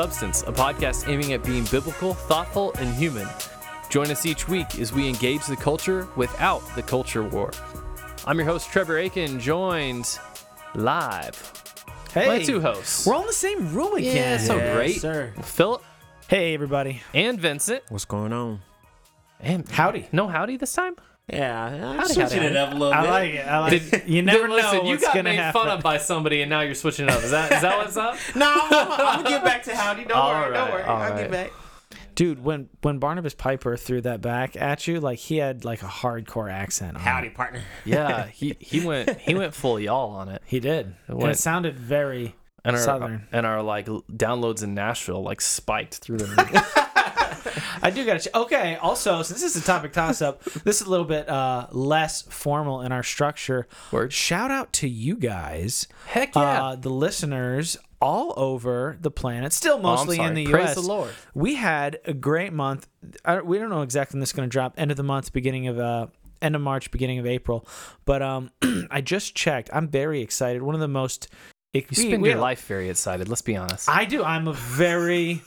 Substance, a podcast aiming at being biblical, thoughtful, and human. Join us each week as we engage the culture without the culture war. I'm your host, Trevor Aiken, joined live Hey, by two hosts. we're all in the same room again. Yeah, so Yes, great. sir. Philip Hey, everybody. and Vincent. What's going on? And Howdy. No howdy this time? Yeah, I'm Howdy, switching howdy, it up a little I bit. like it. I like Did- it. You never Listen, know you what's got gonna made happen. fun of by somebody and now you're switching it up. Is that is that what's up? No, I'm, I'm gonna get back to howdy. Don't All worry, right, don't worry. I'll right. get back. Dude, when when Barnabas Piper threw that back at you, like he had like a hardcore accent. On Howdy, it. partner. Yeah, he, he went he went full y'all on it. He did. And went- it sounded very. And our Southern. and our like downloads in Nashville like spiked through the roof. I do got to. Okay. Also, since this is a topic toss up, this is a little bit uh, less formal in our structure. Word. Shout out to you guys, Heck yeah. uh, the listeners all over the planet. Still Oh, mostly in the Praise U.S. the Lord. We had a great month. I, we don't know exactly when this is going to drop. End of the month, beginning of uh, end of March, beginning of April. But um, I just checked. I'm very excited. One of the most. It, You spend your life very excited. Let's be honest. I do. I'm a very,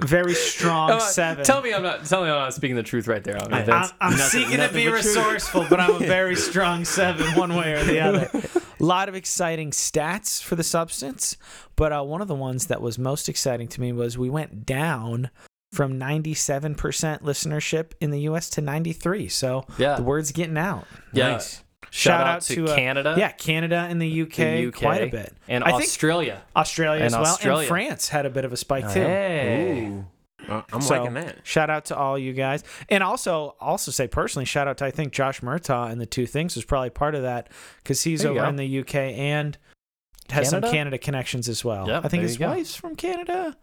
very strong seven. Tell me I'm not. Tell me I'm not speaking the truth right there. I mean, I'm, Vince. I'm Nothing- seeking to be resourceful, but I'm a very strong seven, one way or the other. A lot of exciting stats for the substance, but uh, one of the ones that was most exciting to me was we went down from 97% listenership in the U.S. to 93. So Yeah. the word's getting out. yeah. Nice. Shout, out, to, uh, Canada. yeah, Canada and the UK, the UK, quite a bit, and I think Australia. Australia as and well, Australia. and France had a bit of a spike too. Hey. Ooh. I'm So, liking that. Shout out to all you guys, and also also say personally, shout out to I think Josh Murtaugh and the two things was probably part of that because he's There over go. in the UK and has some Canada? Canada connections as well. Yep, I think his wife's from Canada,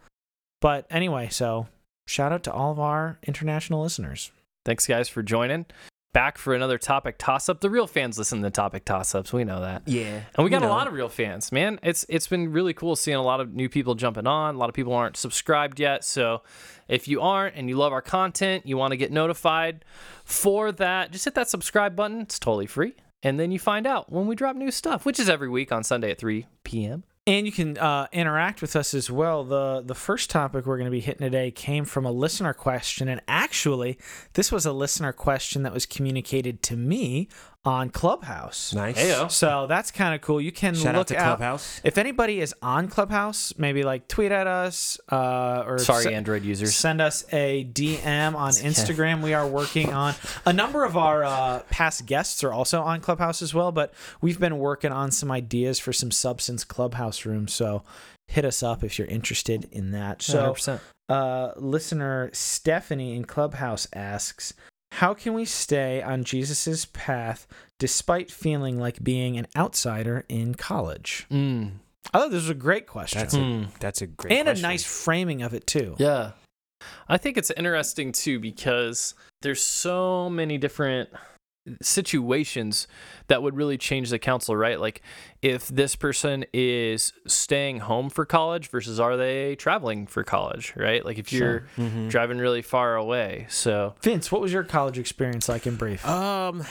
but anyway, so shout out to all of our international listeners. Thanks guys for joining. Back for another topic toss up. The real fans listen to topic toss ups. We know that. Yeah. And we got a lot of real fans, man. It's it's been really cool seeing a lot of new people jumping on. A lot of people aren't subscribed yet. So if you aren't and you love our content, you want to get notified for that, just hit that subscribe button. It's totally free. And then you find out when we drop new stuff, which is every week on Sunday at 3 p.m. And you can uh, interact with us as well. The the first topic we're going to be hitting today came from a listener question, and actually, this was a listener question that was communicated to me on Clubhouse. Nice. Heyo. So that's kind of cool. You can Shout look out to Clubhouse. If anybody is on Clubhouse, maybe like tweet at us uh, or Sorry, se- Android users. send us a DM on Instagram. We are working on a number of our uh, past guests are also on Clubhouse as well, but we've been working on some ideas for some substance Clubhouse rooms. So hit us up if you're interested in that. So 100%. uh, listener Stephanie in Clubhouse asks, "How can we stay on Jesus's path despite feeling like being an outsider in college?" Mm. I thought this was a great question That's a Mm. that's a great and question. a nice framing of it too. Yeah. I think it's interesting too because there's so many different situations that would really change the counsel, right? Like if this person is staying home for college versus are they traveling for college, right? Like if you're Mhm. driving really far away. So Vince, what was your college experience like in brief? Um,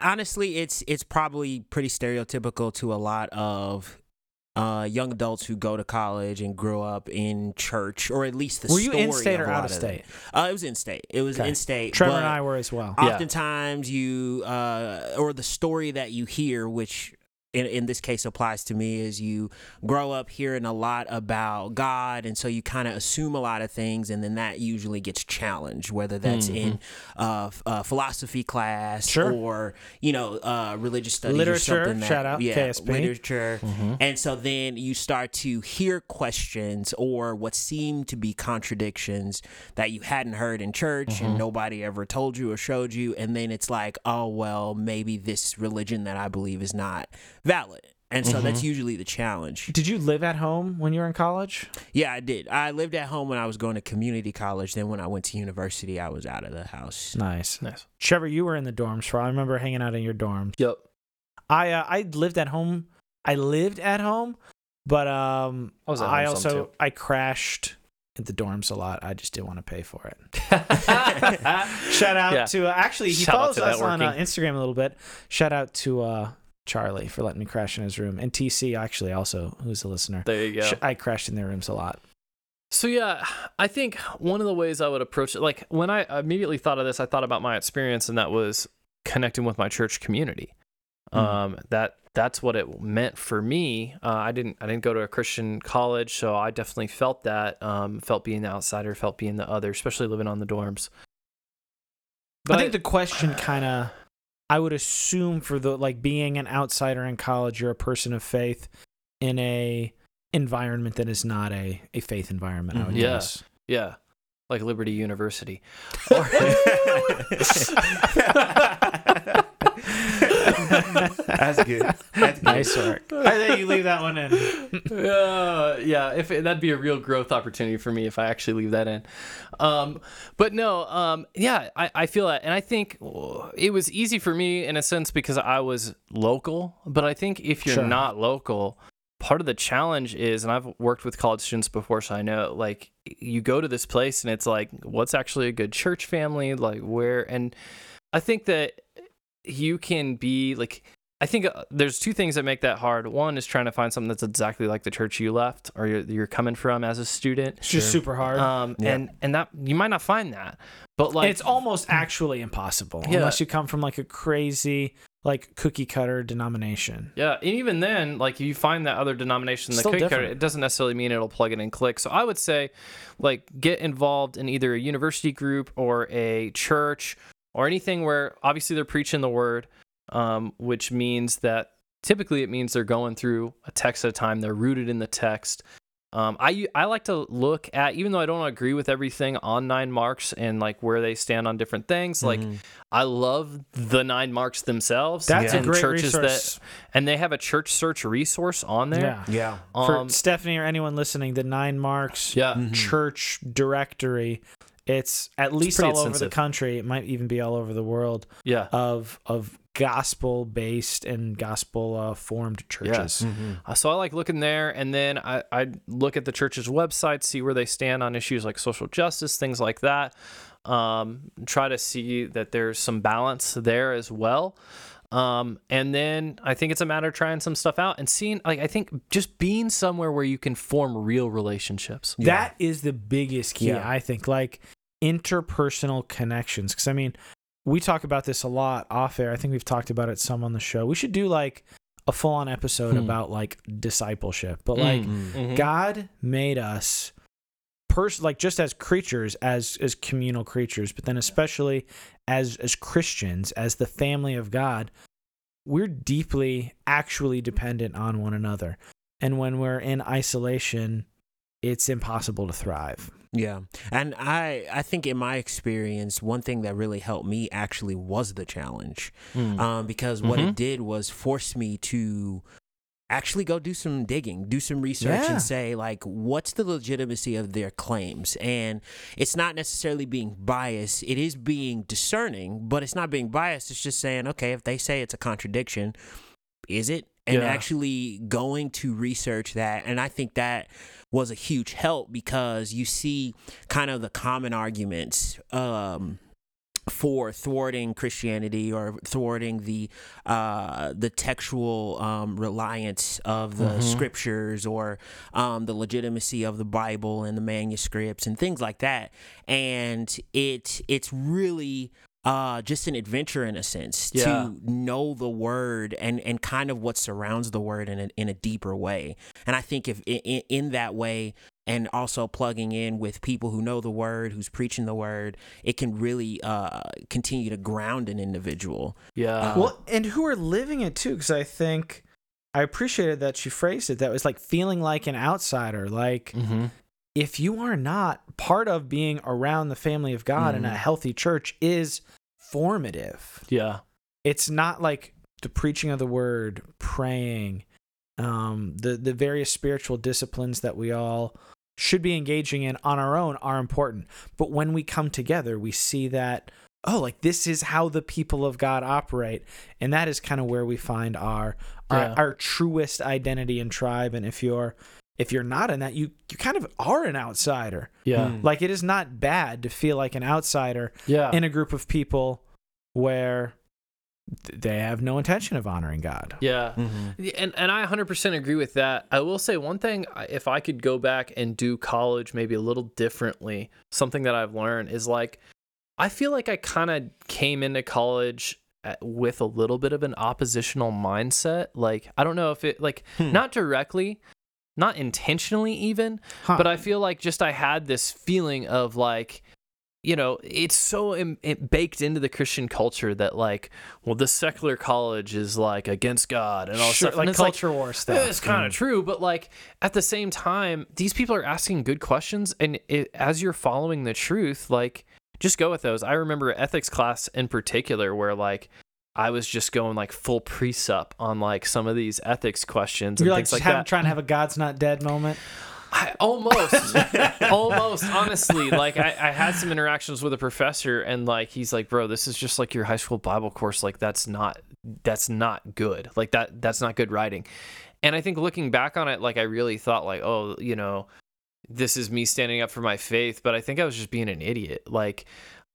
honestly, it's it's probably pretty stereotypical to a lot of uh, young adults who go to college and grow up in church, or at least the Were you in state or out of them. state? Uh, it was in state. It was Okay. in state. Trevor and I were as well. Yeah. Oftentimes, you uh, or the story that you hear, which in, in this case applies to me, is you grow up hearing a lot about God, and so you kind of assume a lot of things, and then that usually gets challenged, whether that's in uh, uh, philosophy class Sure. or you know uh, religious studies Literature, or something. That, shout out, yeah, KSP. literature, and so then you start to hear questions or what seem to be contradictions that you hadn't heard in church and nobody ever told you or showed you. And then it's like, oh, well, maybe this religion that I believe is not valid. And so that's usually the challenge. Did you live at home when you were in college? Yeah, I did. I lived at home when I was going to community college. Then when I went to university, I was out of the house. Nice. nice. Trevor, you were in the dorms for. I remember hanging out in your dorms. Yep. I uh, I lived at home. I lived at home, but um, I was I also. I crashed at the dorms a lot. I just didn't want to pay for it. Shout out Yeah. to uh, actually he Shout follows to us on uh. Instagram a little bit. Shout out to uh, Charlie for letting me crash in his room, and TC actually also, who's a listener. There you go. I crashed in their rooms a lot. So yeah, I think one of the ways I would approach it, like when I immediately thought of this, I thought about my experience, and that was connecting with my church community. Mhm. Um, that that's what it meant for me. Uh, I didn't I didn't go to a Christian college, so I definitely felt that. Um, felt being the outsider, felt being the other, especially living on the dorms. But I think the question kind of, I would assume for the like being an outsider in college, you're a person of faith in a environment that is not a, a faith environment. I would Mhm. Yeah. guess. yeah, like Liberty University. That's good. That's good. Nice work. I think you leave that one in. uh, yeah, if it, that'd be a real growth opportunity for me if I actually leave that in. Um, but no, um, yeah, I, I feel that, and I think it was easy for me in a sense because I was local. But I think if you're Sure. not local, part of the challenge is, and I've worked with college students before, so I know, like, you go to this place and it's like, what's actually a good church family? Like, where? And I think that you can be like I think uh, there's two things that make that hard. One is trying to find something that's exactly like the church you left or you're, you're coming from as a student. It's just super hard. Um, Yeah. and and that you might not find that, but like and it's almost actually impossible Yeah. unless you come from like a crazy like cookie cutter denomination. Yeah, and even then, like if you find that other denomination, the Still cookie cutter, it doesn't necessarily mean it'll plug it and click. So I would say, like, get involved in either a university group or a church or anything where obviously they're preaching the word, um, which means that typically it means they're going through a text at a time. They're rooted in the text. Um, I I like to look at even though I don't agree with everything on nine marks and like where they stand on different things. Like Mhm. I love the nine marks themselves. That's and a great churches resource. that and they have a church search resource on there. yeah. yeah. For Um, Stephanie or anyone listening, the nine marks yeah. Mhm. church directory, it's at least pretty all over the country. It might even be all over the world Yeah. of of gospel based and gospel uh, formed churches. Mhm. Uh, So I like looking there, and then I, I look at the church's website, see where they stand on issues like social justice, things like that. Um, try to see that there's some balance there as well. Um, and then I think it's a matter of trying some stuff out and seeing, like, I think just being somewhere where you can form real relationships. That is the biggest key, Yeah. I think. Like interpersonal connections. Because I mean, we talk about this a lot off air. I think we've talked about it some on the show. We should do like a full on episode Hmm. about like discipleship. But like Mhm. Mhm. God made us pers- like just as creatures as as communal creatures, but then especially as as Christians, as the family of God, we're deeply actually dependent on one another. And when we're in isolation, it's impossible to thrive. Yeah. And I I think in my experience, one thing that really helped me actually was the challenge. Mm. Um, because what Mhm. it did was force me to actually go do some digging, do some research Yeah. and say like what's the legitimacy of their claims? And it's not necessarily being biased, it is being discerning, but it's not being biased. It's just saying, okay, if they say it's a contradiction, is it? And Yeah. actually going to research that. And I think that was a huge help because you see kind of the common arguments um, for thwarting Christianity or thwarting the uh, the textual um, reliance of the Mhm. scriptures or um, the legitimacy of the Bible and the manuscripts and things like that. And it it's really uh, just an adventure in a sense Yeah. to know the word and, and kind of what surrounds the word in a, in a deeper way. And I think if in, in that way, and also plugging in with people who know the word, who's preaching the word, it can really uh, continue to ground an individual. yeah. Uh, well, and who are living it too? Because I think I appreciated that she phrased it. That was like feeling like an outsider. Like mm-hmm. if you are not part of being around the family of God in a Mhm. healthy church, is formative. Yeah. It's not like the preaching of the word, praying, um, the the various spiritual disciplines that we all should be engaging in on our own are important. But when we come together, we see that oh, like this is how the people of God operate, and that is kind of where we find our our, Yeah. our truest identity and tribe. And if you're if you're not in that, you you kind of are an outsider. Yeah. Mm. Like it is not bad to feel like an outsider Yeah. in a group of people where they have no intention of honoring God. Yeah. Mm-hmm. And and I 100% agree with that. I will say one thing if I could go back and do college maybe a little differently, something that I've learned is like I feel like I kind of came into college at, with a little bit of an oppositional mindset. Like I don't know if it like Hmm. not directly, not intentionally even, Huh. but I feel like just I had this feeling of like you know, it's so Im- it baked into the Christian culture that like, well, this secular college is like against God and all Sure, stuff. like culture war stuff. Eh, it's kind of mm. true, but like at the same time, these people are asking good questions, and it, as you're following the truth, like just go with those. I remember ethics class in particular where like. I was just going like full precept on like some of these ethics questions and You're like, things like that. trying to have a God's not dead moment. I, almost, almost, honestly. Like I, I had some interactions with a professor, and like he's like, "Bro, this is just like your high school Bible course. Like that's not, that's not good. Like that, that's not good writing." And I think looking back on it, like I really thought, like, oh, you know, this is me standing up for my faith. But I think I was just being an idiot. Like,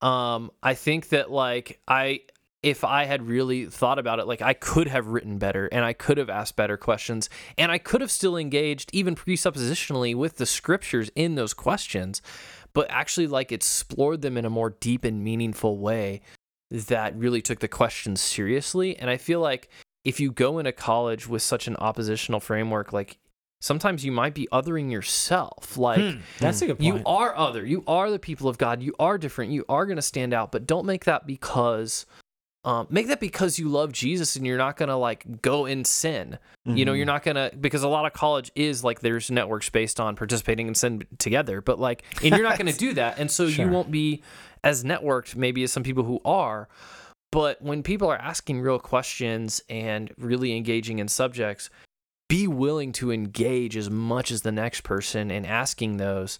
um, I think that like I if I had really thought about it, like I could have written better and I could have asked better questions and I could have still engaged even presuppositionally with the scriptures in those questions, but actually like explored them in a more deep and meaningful way that really took the questions seriously. And I feel like if you go into college with such an oppositional framework, like sometimes you might be othering yourself. Like, Hmm, that's a good point. you are other. You are the people of God. You are different. You are going to stand out, but don't make that because um, make that because you love Jesus and you're not going to like go in sin. You know, you're not going to because a lot of college is like there's networks based on participating in sin together, but like and you're not going to do that. And so Sure. you won't be as networked maybe as some people who are. But when people are asking real questions and really engaging in subjects, be willing to engage as much as the next person in asking those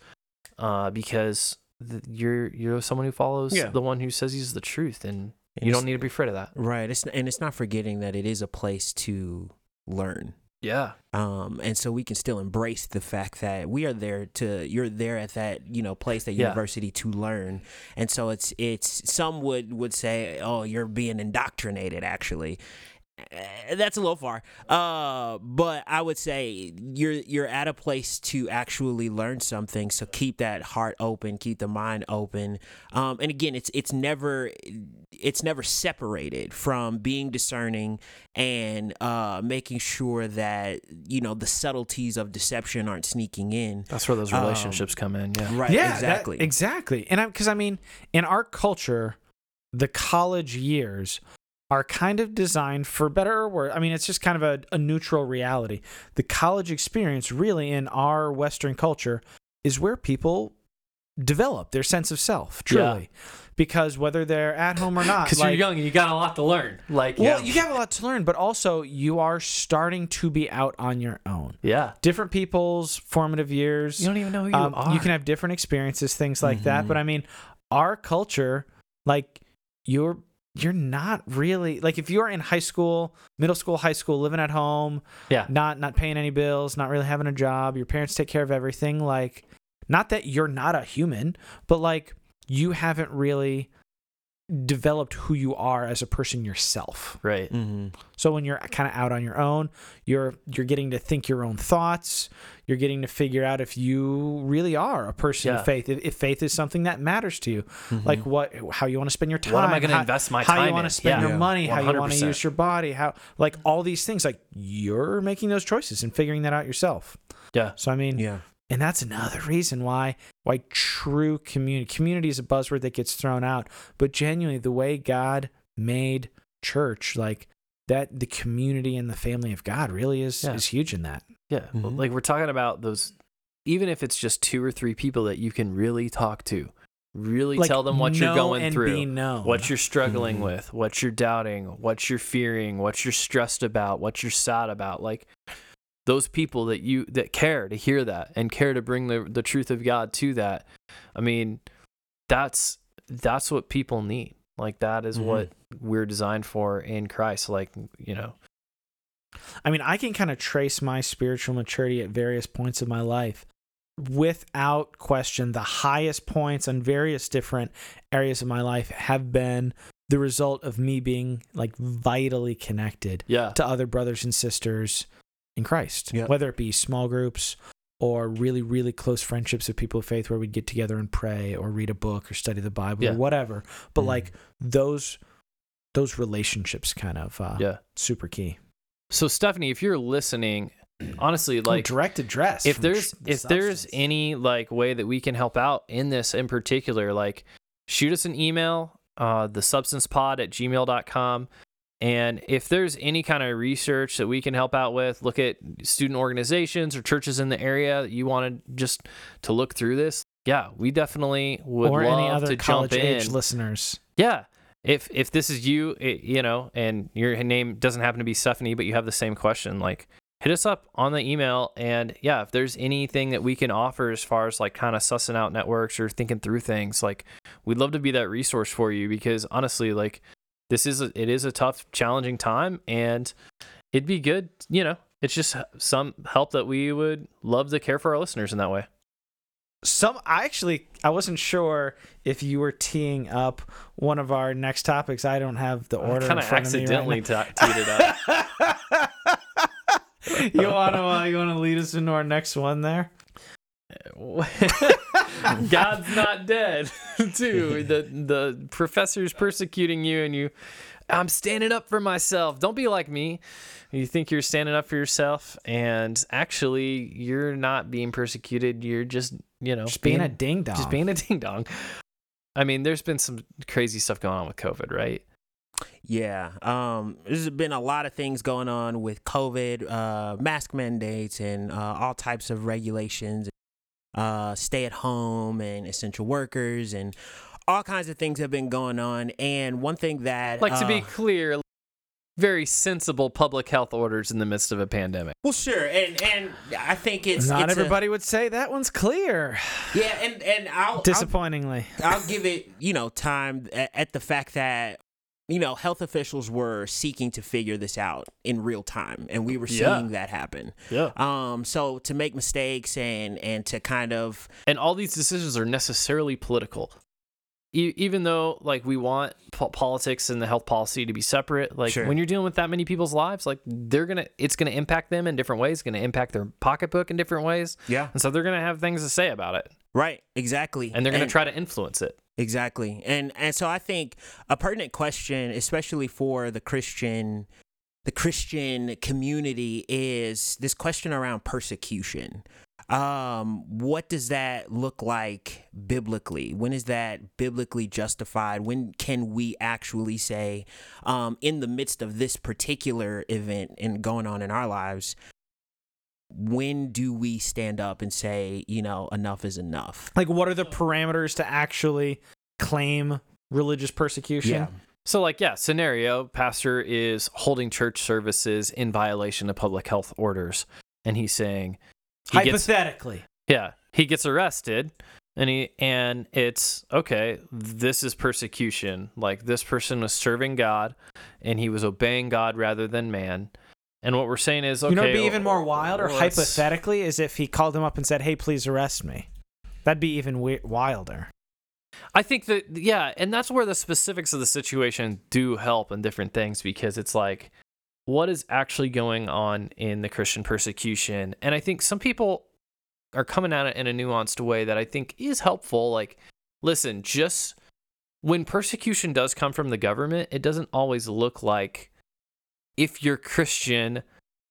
uh, because th- you're you're someone who follows Yeah. the one who says he's the truth and And you don't need to be afraid of that Right. It's and it's not forgetting that it is a place to learn. yeah Um, and so we can still embrace the fact that we are there to you're there at that you know place that Yeah. university to learn and so it's it's some would would say oh you're being indoctrinated actually that's a little far. Uh but i would say you're you're at a place to actually learn something so keep that heart open keep the mind open. Um and again it's it's never it's never separated from being discerning and uh making sure that you know the subtleties of deception aren't sneaking in. That's where those Um, relationships come in yeah. right yeah, that- exactly. exactly. And I because I mean, in our culture, the college years are kind of designed for better or worse. I mean, it's just kind of a, a neutral reality. The college experience, really, in our Western culture, is where people develop their sense of self, truly. Because whether they're at home or not, because like, you're young and you got a lot to learn like well, yeah you have a lot to learn, but also you are starting to be out on your own. yeah Different people's formative years. you don't even know who you Um, are you can have different experiences, things like that. Mhm. But I mean, our culture, like you're you're not really like if you're in high school, middle school, high school, living at home, yeah not not paying any bills, not really having a job, your parents take care of everything. Like, not that you're not a human, but like you haven't really developed who you are as a person yourself. right mm-hmm. So when you're kind of out on your own, you're you're getting to think your own thoughts. You're getting to figure out if you really are a person Yeah. of faith. If, if faith is something that matters to you, like what, how you want to spend your time, What am I gonna invest my time? how you want to spend Yeah. your Yeah. money, how you want to use your body, how like all these things. Like you're making those choices and figuring that out yourself. yeah So I mean, yeah and that's another reason why why true community community is a buzzword that gets thrown out but genuinely the way god made church like that the community and the family of god really is Yeah. is huge in that Yeah, well, Mhm. like we're talking about those, even if it's just two or three people that you can really talk to, really like tell them what you're going and through, be known. what you're struggling Mhm. with, what you're doubting, what you're fearing, what you're stressed about, what you're sad about. Like those people that you that care to hear that and care to bring the the truth of God to that. I mean, that's that's what people need. Like that is Mhm. what we're designed for in Christ. Like you know, i mean i can kind of trace my spiritual maturity at various points of my life without question the highest points on various different areas of my life have been the result of me being like vitally connected Yeah. to other brothers and sisters in Christ, Yep. whether it be small groups or really, really close friendships of people of faith where we'd get together and pray or read a book or study the Bible Yeah. or whatever. But Mhm. like those those relationships kind of uh, Yeah. super key. So Stephanie, if you're listening, honestly, Oh, like direct address. if there's the if there's any like way that we can help out in this in particular like shoot us an email uh the substancepod at gmail.com and if there's any kind of research that we can help out with look at student organizations or churches in the area that you wanted just to look through this yeah we definitely would or love any other to jump age in listeners. yeah. If if this is you, it, you know, and your name doesn't happen to be Stephanie, but you have the same question, like hit us up on the email. And yeah, if there's anything that we can offer as far as like kind of sussing out networks or thinking through things, like we'd love to be that resource for you because honestly, like this is a, it is a tough, challenging time, and it'd be good, you know. It's just some help that we would love to care for our listeners in that way. Some I actually I wasn't sure if you were teeing up one of our next topics. I don't have the order. kind of accidentally right teed it up. you want to uh, you want to lead us into our next one there? God's not dead. Too. The the professor's persecuting you and you I'm standing up for myself. Don't be like me. You think you're standing up for yourself and actually you're not being persecuted. You're just, you know, Just being a ding dong. just being a ding dong. I mean, there's been some crazy stuff going on with COVID, right? Yeah. Um, there's been a lot of things going on with COVID, uh, mask mandates, and uh, all types of regulations, uh, stay at home and essential workers, and all kinds of things have been going on. And one thing that, Like to be uh, clear, very sensible public health orders in the midst of a pandemic. well, sure, and and I think it's Not it's a- everybody would say that one's clear. yeah, and and I'll, I'll Disappointingly. I'll give it, you know, time at, at the fact that, you know, health officials were seeking to figure this out in real time, and we were Yeah. seeing that happen. Yeah. Um, so to make mistakes and and to kind of and all these decisions are necessarily political e- even though like we want po- politics and the health policy to be separate like Sure. when you're dealing with that many people's lives like they're gonna it's gonna impact them in different ways gonna impact their pocketbook in different ways yeah, and so they're gonna have things to say about it right, exactly, and they're gonna try to influence it exactly, and and so I think a pertinent question, especially for the Christian. The Christian community is this question around persecution. Um, what does that look like biblically? When is that biblically justified? When can we actually say, um, in the midst of this particular event and going on in our lives, when do we stand up and say, you know, enough is enough? Like, what are the parameters to actually claim religious persecution? Yeah. so like yeah scenario pastor is holding church services in violation of public health orders and he's saying he gets Hypothetically. Yeah, he gets arrested and he and it's okay, this is persecution. Like this person was serving God and he was obeying God rather than man. And what we're saying is okay. you know, it'd be even more wild, or hypothetically, is if he called him up and said, "Hey, please arrest me." That'd be even we- wilder. I think that yeah, and that's where the specifics of the situation do help in different things because it's like what is actually going on in the Christian persecution. And I think some people are coming at it in a nuanced way that I think is helpful. Like, listen, just when persecution does come from the government, it doesn't always look like if you're Christian,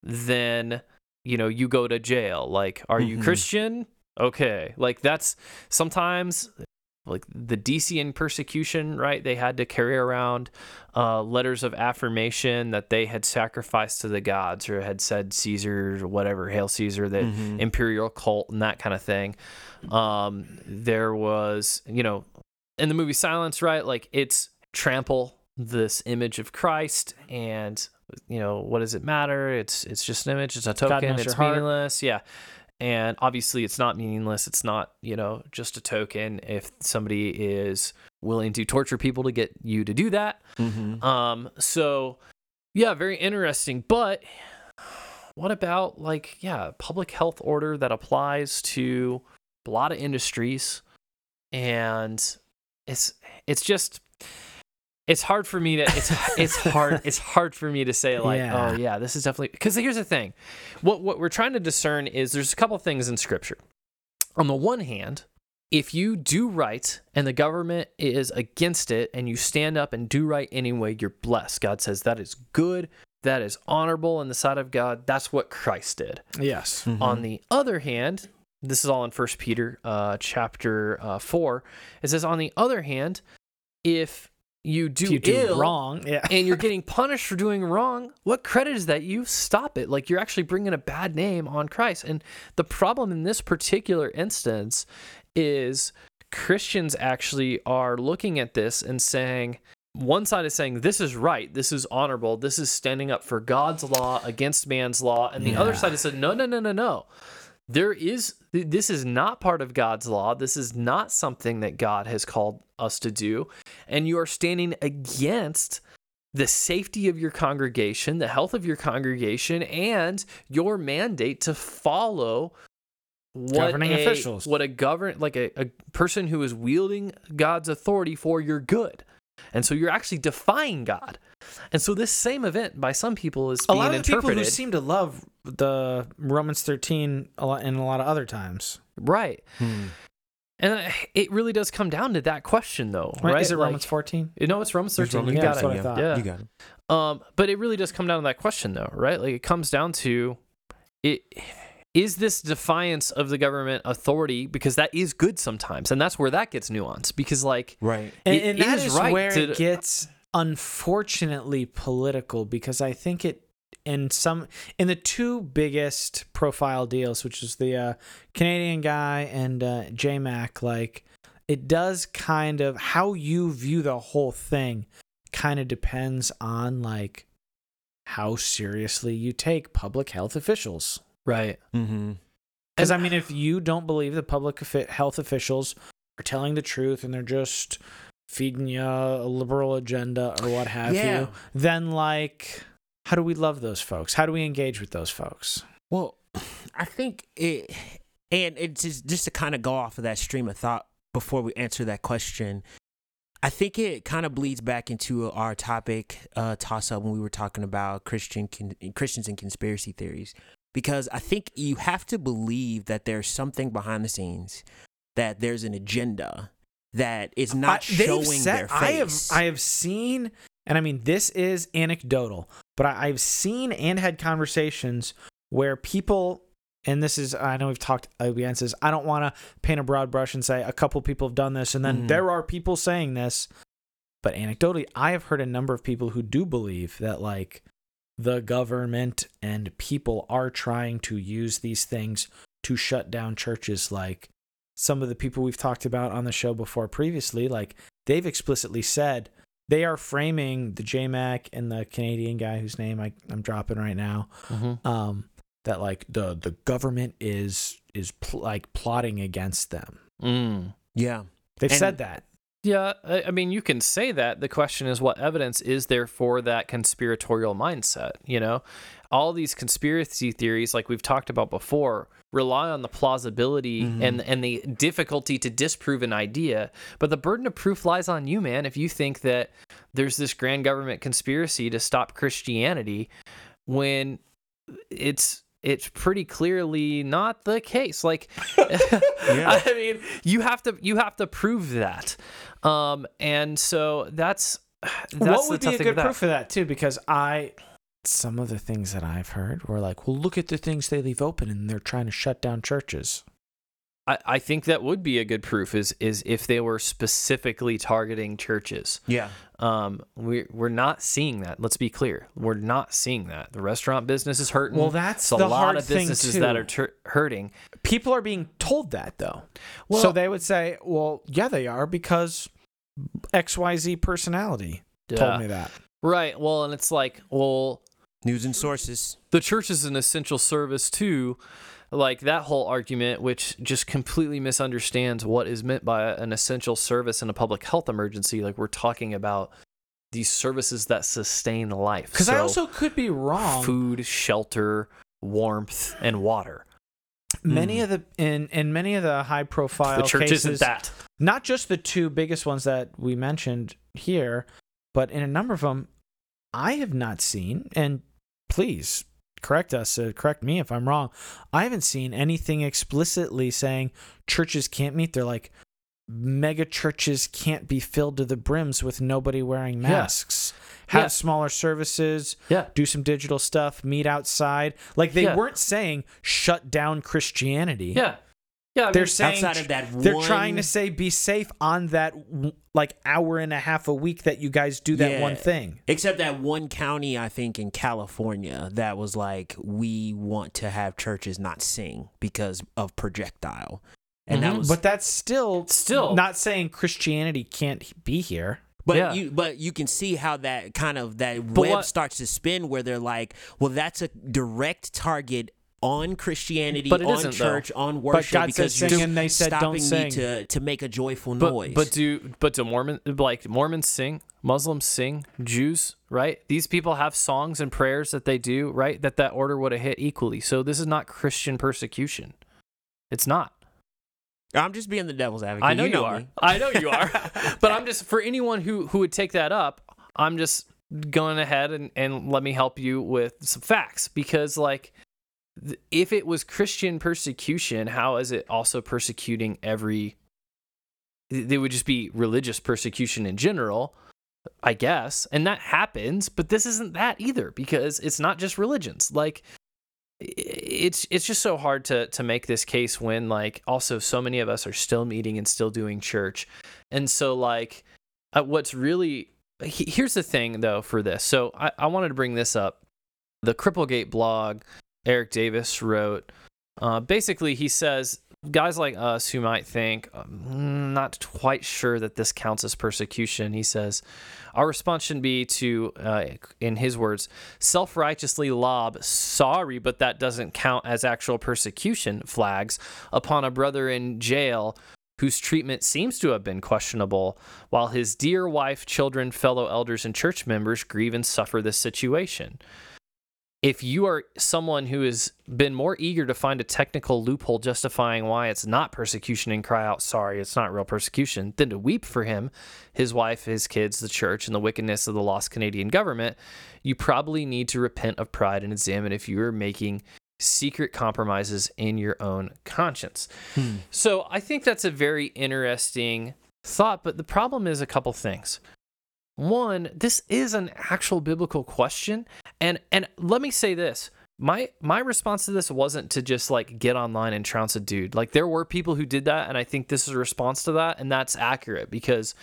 then you know you go to jail. Like, are you Mhm. Christian? Okay, like that's sometimes like the Decian persecution, right? They had to carry around uh, letters of affirmation that they had sacrificed to the gods or had said Caesar or whatever, Hail Caesar, that Mhm. imperial cult and that kind of thing. Um, there was, you know, in the movie Silence, right? Like it's trample this image of Christ and you know what does it matter it's it's just an image it's a token it's heart. meaningless yeah and obviously it's not meaningless it's not you know just a token if somebody is willing to torture people to get you to do that Mm-hmm. um so yeah very interesting but what about like yeah public health order that applies to a lot of industries and it's it's just it's hard for me to it's it's hard it's hard for me to say like Yeah. oh yeah this is definitely because here's the thing what what we're trying to discern is there's a couple things in scripture on the one hand if you do right and the government is against it and you stand up and do right anyway you're blessed god says that is good that is honorable in the sight of god that's what christ did Yes. on the other hand, this is all in First Peter uh, chapter uh, four. It says, on the other hand, if you do, you do ill wrong, yeah. and you're getting punished for doing wrong, what credit is that you stop it? Like you're actually bringing a bad name on Christ. And the problem in this particular instance is Christians actually are looking at this and saying, one side is saying this is right, this is honorable, this is standing up for God's law against man's law, and the other side is saying no, no, no, no, no. There is this is not part of God's law. This is not something that God has called us to do, and you are standing against the safety of your congregation, the health of your congregation, and your mandate to follow what Governing a, officials. what a govern like a, a person who is wielding God's authority for your good. And so you're actually defying God. And so this same event by some people is a lot of the people who seem to love the Romans 13 a lot and a lot of other times. right. Hmm. And uh, it really does come down to that question though, Right? right? Is it Like- Romans 14? No, it's Romans 13. Romans you yeah, got that's it. what I thought. Yeah. You got it. Um, but it really does come down to that question, though, right? Like it comes down to it. Is this defiance of the government authority? Because that is good sometimes, and that's where that gets nuanced. Because like, Right. And, It and that is is right where to- it gets unfortunately political because I think it in some in the two biggest profile deals, which is the uh, Canadian guy and uh, J Mac, like it does kind of how you view the whole thing kind of depends on like how seriously you take public health officials. right? Mm-hmm. Because I mean, if you don't believe the public health officials are telling the truth and they're just feeding you a liberal agenda or what have Yeah. you, then like, how do we love those folks? How do we engage with those folks? Well, I think it, and it's just, just to kind of go off of that stream of thought before we answer that question. I think it kind of bleeds back into our topic uh, toss up when we were talking about Christian con- Christians and conspiracy theories, because I think you have to believe that there's something behind the scenes, that there's an agenda that is not I- showing said- their I have. I have seen, and I mean this is anecdotal, but I, I've seen and had conversations where people, and this is I know we've talked against this. I don't want to paint a broad brush and say a couple people have done this, and then Mhm. there are people saying this, but anecdotally, I have heard a number of people who do believe that like the government and people are trying to use these things to shut down churches like some of the people we've talked about on the show before previously like they've explicitly said they are framing the JMac and the Canadian guy whose name I, I'm dropping right now Mm-hmm. um that like the the government is is pl- like plotting against them Mm. yeah, they've And- said that Yeah, I, I mean, you can say that. The question is, what evidence is there for that conspiratorial mindset? You know, all these conspiracy theories, like we've talked about before, rely on the plausibility Mhm. and and the difficulty to disprove an idea. But the burden of proof lies on you, man. If you think that there's this grand government conspiracy to stop Christianity, when it's it's pretty clearly not the case. Like, I mean, you have to you have to prove that, um, and so that's that's what would be a good proof for that too because i some of the things that i've heard were like well look at the things they leave open and they're trying to shut down churches I, I think that would be a good proof is is if they were specifically targeting churches. yeah. Um, we we're not seeing that. Let's be clear, we're not seeing that. The restaurant business is hurting. Well, that's It's a the lot hard of thing, businesses that are tur hurting. people are being told that though Well- so they would say well yeah they are because xyz personality Yeah. told me that Right. Well, and it's like, well, News and sources. the church is an essential service too. Like that whole argument, which just completely misunderstands what is meant by an essential service in a public health emergency. Like we're talking about these services that sustain life. because i also could be wrong food, shelter, warmth, and water. many Mm. of the in in many of the high profile the church cases isn't that. not just the two biggest ones that we mentioned here but in a number of them, I have not seen, and please correct us, uh, correct me if I'm wrong. I haven't seen anything explicitly saying churches can't meet. They're like, mega churches can't be filled to the brims with nobody wearing masks. Have Yeah. smaller services, Yeah. do some digital stuff, meet outside. Like they Yeah. weren't saying shut down Christianity. Yeah. Yeah. I mean, They're saying Outside of that they're one- trying to say be safe on that like hour and a half a week that you guys do that one thing. Except that one county, I think, in California, that was like, we want to have churches not sing because of projectile, and that Mhm. was. But that's still Still. not saying Christianity can't be here. But Yeah. you but you can see how that kind of that But web what- starts to spin where they're like, well, that's a direct target on Christianity, But it on isn't, though. church, on worship But God said because you're sing and they said stopping don't me sing. to to make a joyful but, noise. but do but do Mormon like Mormons sing, Muslims sing, Jews, right? These people have songs and prayers that they do, right? That that order would have hit equally. So this is not Christian persecution. It's not. I'm just being the devil's advocate. I know you, know are. me. I know you are. but I'm just for anyone who who would take that up, I'm just going ahead and and let me help you with some facts because like if it was Christian persecution, how is it also persecuting every it would just be religious persecution in general, I guess. And that happens, but this isn't that either because it's not just religions. Like it's it's just so hard to to make this case when like also so many of us are still meeting and still doing church. And so like uh, what's really here's the thing though for this. So I, I wanted to bring this up. The Cripplegate blog, Eric Davis wrote uh, basically, he says guys like us who might think, um, not quite sure that this counts as persecution, he says, our response should be to, uh, in his words, self righteously lob, sorry, but that doesn't count as actual persecution flags upon a brother in jail whose treatment seems to have been questionable, while his dear wife, children, fellow elders, and church members grieve and suffer this situation if you are someone who has been more eager to find a technical loophole justifying why it's not persecution and cry out, sorry, it's not real persecution, than to weep for him, his wife, his kids, the church, and the wickedness of the lost Canadian government, you probably need to repent of pride and examine if you are making secret compromises in your own conscience. Hmm. So I think that's a very interesting thought, but the problem is a couple things one this is an actual biblical question. And and let me say this. My my response to this wasn't to just like get online and trounce a dude. Like there were people who did that and i think this is a response to that and that's accurate because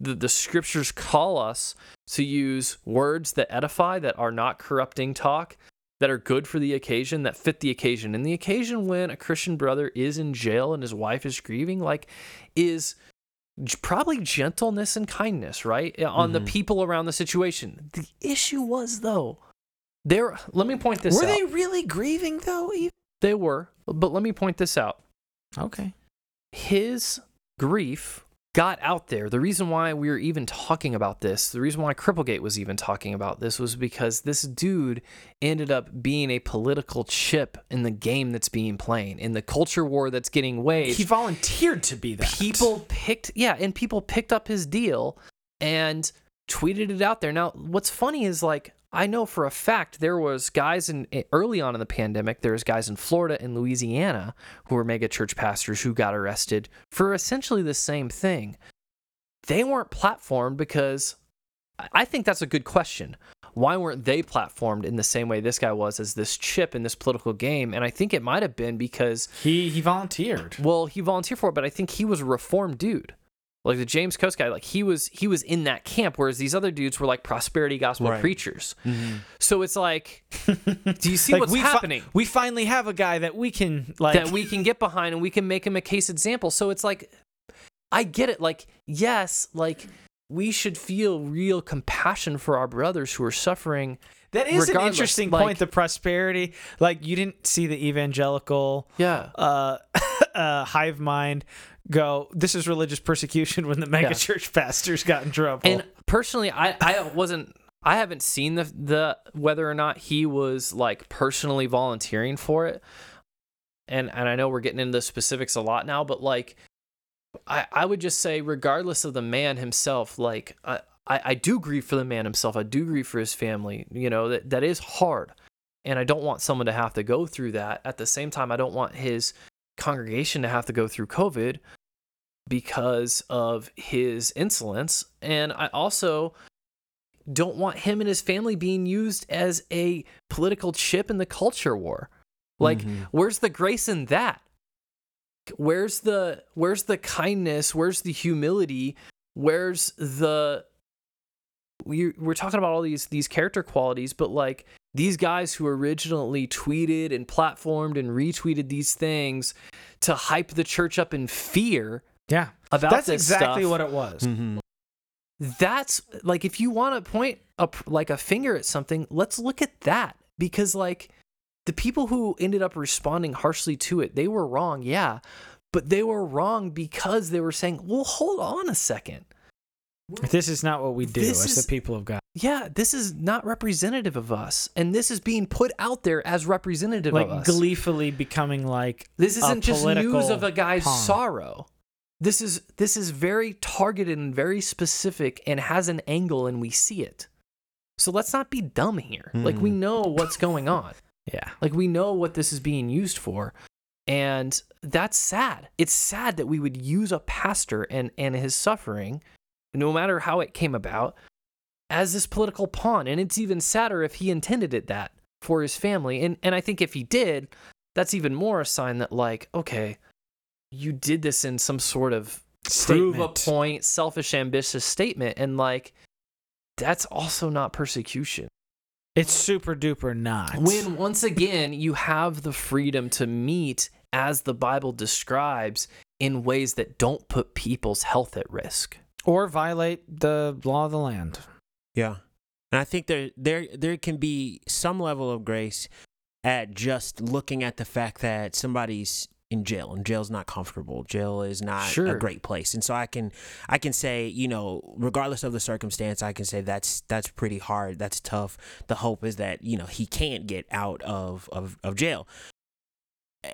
the, the scriptures call us to use words that edify that are not corrupting talk that are good for the occasion that fit the occasion. And the occasion when a christian brother is in jail and his wife is grieving like is probably gentleness and kindness, right? Uh, On the Mhm. people around the situation. The issue was though, there let me point this Were out. Were they really grieving though? They were, but let me point this out. Okay. His grief got out there. The reason why we were even talking about this, the reason why Cripplegate was even talking about this was because this dude ended up being a political chip in the game that's being played, in the culture war that's getting waged. He volunteered to be that. people picked yeah and people picked up his deal and tweeted it out there now what's funny is like i know for a fact there was guys in eh, early on in the pandemic there was guys in florida and louisiana who were mega church pastors who got arrested for essentially the same thing they weren't platformed because I- i think that's a good question why weren't they platformed in the same way this guy was as this chip in this political game and i think it might have been because He he volunteered. well, he volunteered for it, but I think he was a reformed dude. Like the James Coates guy, like he was he was in that camp, whereas these other dudes were like prosperity gospel Right. preachers. So it's like, do you see Like, what's we fi- happening? we finally have a guy that we can like. that we can get behind and we can make him a case example. So it's like, I get it. Like, yes, like we should feel real compassion for our brothers who are suffering. that is an interesting like- point. The prosperity, like you didn't see the evangelical Yeah. uh, uh, hive mind go. This is religious persecution when the mega Yeah. church pastors got in trouble. And personally, I, I wasn't I haven't seen the the whether or not he was like personally volunteering for it. And and I know we're getting into the specifics a lot now, but like I, I would just say regardless of the man himself, like I, I, I do grieve for the man himself. I do grieve for his family. You know, that, that is hard. And I don't want someone to have to go through that. At the same time, I don't want his congregation to have to go through COVID because of his insolence. And I also don't want him and his family being used as a political chip in the culture war. Like, Mhm. where's the grace in that? Where's the where's the kindness? Where's the humility? Where's the we we're talking about all these these character qualities, but like these guys who originally tweeted and platformed and retweeted these things to hype the church up in fear Yeah. about That's this exactly stuff, what it was. Mhm. that's like if you want to point a like a finger at something let's look at that because like the people who ended up responding harshly to it they were wrong yeah but they were wrong because they were saying well hold on a second This is not what we do This as is- the people of God. yeah this is not representative of us and this is being put out there as representative Like of us gleefully becoming like This isn't just news of a guy's pawn. sorrow. This is this is very targeted and very specific and has an angle and we see it. So let's not be dumb here. Like we Mhm. know what's going on. yeah. Like we know what this is being used for. And that's sad. It's sad that we would use a pastor and and his suffering, no matter how it came about, as this political pawn. And it's even sadder if he intended it that for his family. And and I think if he did, that's even more a sign that like, okay, you did this in some sort of prove a point, selfish, ambitious statement, and like that's also not persecution. It's super duper not. When once again you have the freedom to meet as the Bible describes in ways that don't put people's health at risk. Or violate the law of the land. Yeah. And I think there there there can be some level of grace at just looking at the fact that somebody's in jail and jail's not comfortable. Jail is not Sure. a great place. And so I can I can say, you know, regardless of the circumstance, I can say that's that's pretty hard. That's tough. The hope is that, you know, he can't get out of of, of jail.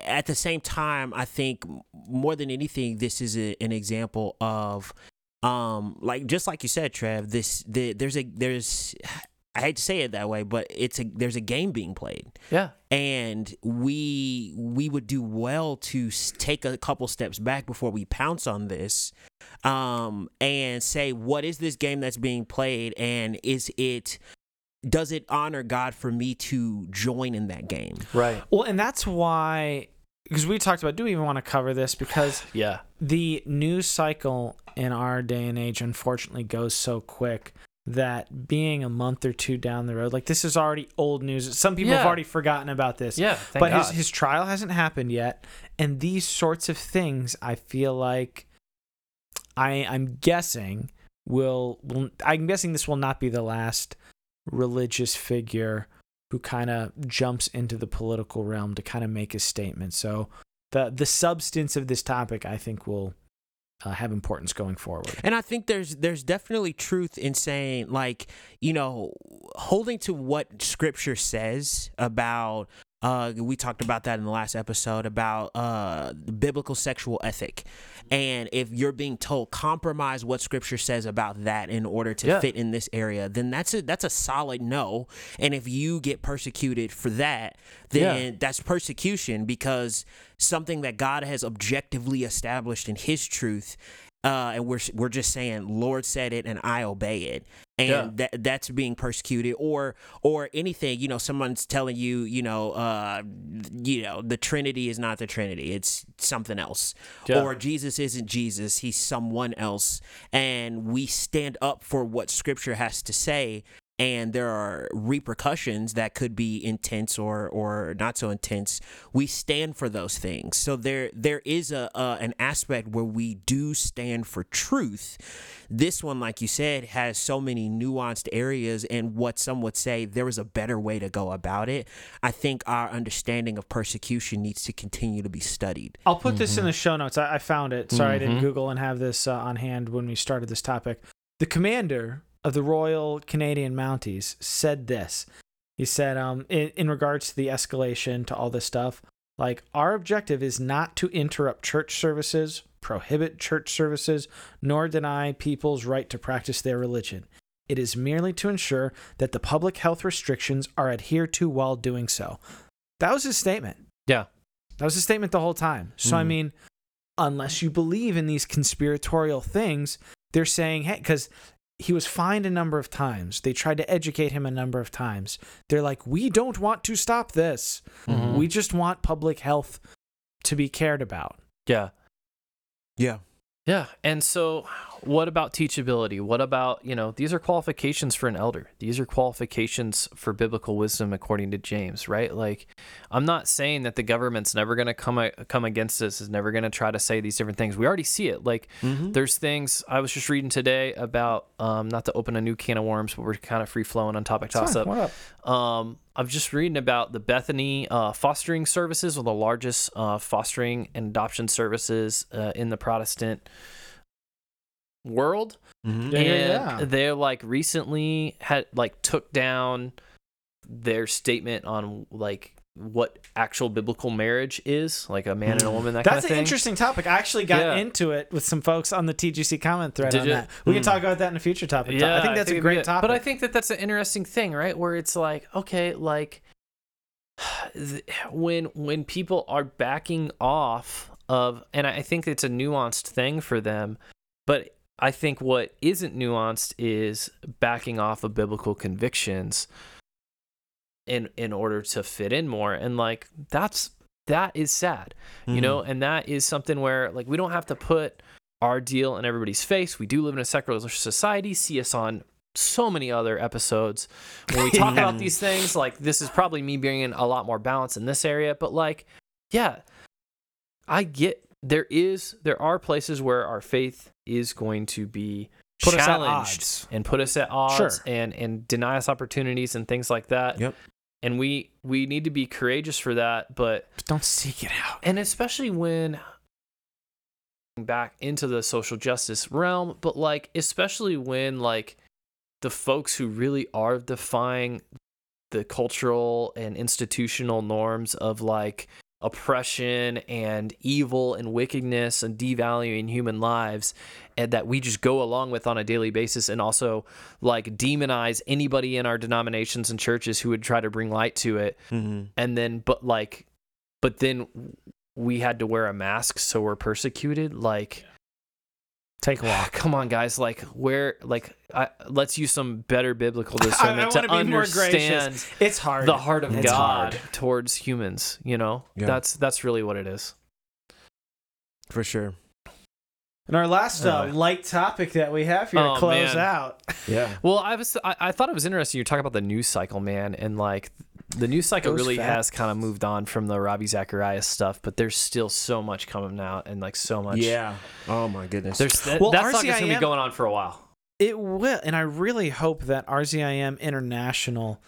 At the same time, I think more than anything, this is a, an example of um like just like you said trev this the, there's a there's i hate to say it that way but it's a there's a game being played Yeah. and we we would do well to take a couple steps back before we pounce on this um and say what is this game that's being played and is it does it honor god for me to join in that game Right. Well, and that's why because we talked about do we even want to cover this because Yeah. the news cycle in our day and age unfortunately goes so quick that being a month or two down the road like this is already old news some people have already forgotten about this Yeah. But his, his trial hasn't happened yet and these sorts of things i feel like i i'm guessing will, will i'm guessing this will not be the last religious figure who kind of jumps into the political realm to kind of make a statement. So the the substance of this topic i think will uh, have importance going forward. And I think there's there's definitely truth in saying like, you know, holding to what scripture says about uh we talked about that in the last episode about uh biblical sexual ethic. And if you're being told compromise what scripture says about that in order to Yeah. fit in this area, then that's a that's a solid no. And if you get persecuted for that, then that's persecution because something that God has objectively established in His truth, uh, and we're we're just saying, Lord said it, and I obey it, and Yeah. that that's being persecuted, or or anything. You know, someone's telling you, you know, uh, you know, the Trinity is not the Trinity; it's something else, Yeah. or Jesus isn't Jesus; he's someone else, and we stand up for what Scripture has to say and there are repercussions that could be intense or or not so intense we stand for those things so there there is a uh, an aspect where we do stand for truth this one like you said has so many nuanced areas and what some would say there is a better way to go about it i think our understanding of persecution needs to continue to be studied I'll put this in the show notes. I, I found it. Sorry, I didn't Mhm. Google and have this uh, on hand when we started this topic. The commander of the Royal Canadian Mounties said this. He said, um, in, in regards to the escalation to all this stuff, like our objective is not to interrupt church services prohibit church services nor deny people's right to practice their religion. It is merely to ensure that the public health restrictions are adhered to while doing so. That was his statement. Yeah. That was his statement the whole time. So, I Mhm. mean, unless you believe in these conspiratorial things, they're saying, hey, because he was fined a number of times. They tried to educate him a number of times. They're like, we don't want to stop this. Mhm. We just want public health to be cared about. Yeah. Yeah. Yeah. And so, what about teachability? What about, you know, these are qualifications for an elder. These are qualifications for biblical wisdom according to James, right? Like, I'm not saying that the government's never going to come come against us, is never going to try to say these different things. We already see it. Like, Mm-hmm. there's things I was just reading today about, um, not to open a new can of worms, but we're kind of free flowing on topic toss up. Um, I'm just reading about the Bethany uh, fostering services, one of the largest uh, fostering and adoption services uh, in the Protestant world. Mm-hmm. Yeah, yeah, and yeah. they're like recently had like took down their statement on like what actual biblical marriage is, like a man and a woman, that kind That's of an thing. interesting topic. I actually got Yeah. into it with some folks on the TGC comment thread Did on you? that. We can Mm. talk about that in a future topic. Yeah, I think that's a it'd be great topic. But I think that that's an interesting thing, right? Where it's like, okay, like when when people are backing off of, and I think it's a nuanced thing for them, but I think what isn't nuanced is backing off of biblical convictions in in order to fit in more, and like that's that is sad Mm-hmm. you know? And that is something where like we don't have to put our deal in everybody's face. We do live in a secular society. See us on so many other episodes when we talk about these things. Like this is probably me bringing a lot more balance in this area. But like yeah i get there is there are places where our faith is going to be Put challenged and put us at odds Sure. and and deny us opportunities and things like that Yep. and we we need to be courageous for that but But don't seek it out. and especially when back into the social justice realm but like especially when like the folks who really are defying the cultural and institutional norms of like oppression and evil and wickedness and devaluing human lives and that we just go along with on a daily basis and also like demonize anybody in our denominations and churches who would try to bring light to it Mm-hmm. and then but like but then we had to wear a mask so we're persecuted like Take a walk. come on guys like where like I, let's use some better biblical discernment I, I discernment want to to be more understand gracious. It's hard. the heart of It's god hard. towards humans you know Yeah. that's that's really what it is For sure. And our last uh, Anyway. light topic that we have here Oh, to close man. out. Yeah. well i was I, I thought it was interesting you talk about the news cycle man and like the news cycle really fast. has kind of moved on from the Ravi Zacharias stuff, but there's still so much coming out and like so much. Yeah. Oh my goodness. There's that, Well, that saga's gonna be going on for a while. It will, and I really hope that RZIM International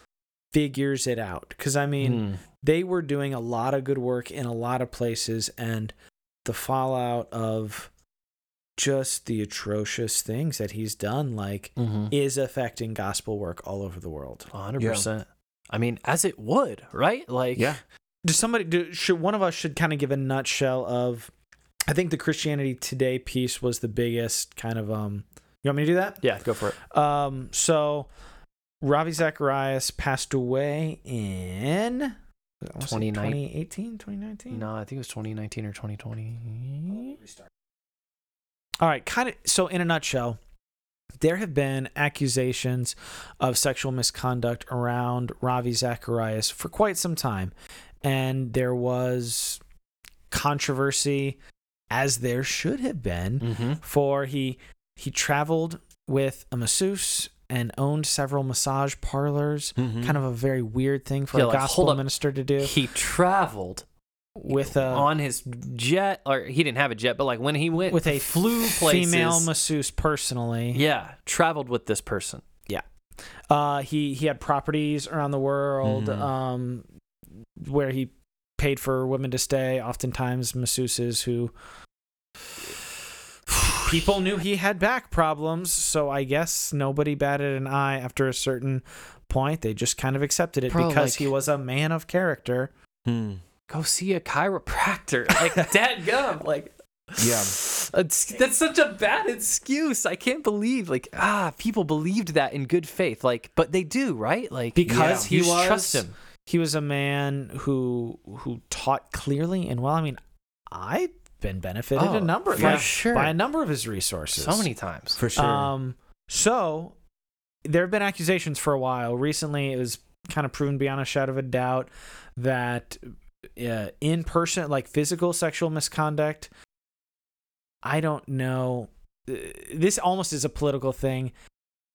figures it out because I mean Hmm. they were doing a lot of good work in a lot of places, and the fallout of just the atrocious things that he's done, like, Mm-hmm. is affecting gospel work all over the world. hundred percent. I mean, as it would, right? Like, yeah. Does somebody do, should one of us should kind of give a nutshell of? I think the Christianity Today piece was the biggest kind of um. You want me to do that? yeah, go for it. Um, so Ravi Zacharias passed away in I wanna say 29 2018, 2019. No, I think it was 2019 or 2020. All right, kind of. So, in a nutshell, there have been accusations of sexual misconduct around Ravi Zacharias for quite some time, and there was controversy, as there should have been, Mm-hmm. for he he traveled with a masseuse and owned several massage parlors. Mhm. Kind of a very weird thing for Yeah, a like, gospel minister to do. He traveled with a on his jet, or he didn't have a jet, but like when he went with a flew places, female masseuse personally. yeah, traveled with this person. Yeah uh, he he had properties around the world, Mhm. um, where he paid for women to stay. Oftentimes, masseuses who people knew he had back problems, so I guess nobody batted an eye after a certain point. They just kind of accepted it Bro, because like- he was a man of character. Hmm. Go see a chiropractor, like dad gum, like Yeah. It's, that's such a bad excuse. I can't believe like ah people believed that in good faith. Like, but they do, right? Like because you he was trust him. he was a man who who taught clearly and well. I mean, I've been benefited Oh, a number for by, sure. by a number of his resources. So many times. For sure. Um, so there have been accusations for a while. Recently, it was kind of proven beyond a shadow of a doubt that uh, in person, like physical sexual misconduct, I don't know. Uh, This almost is a political thing.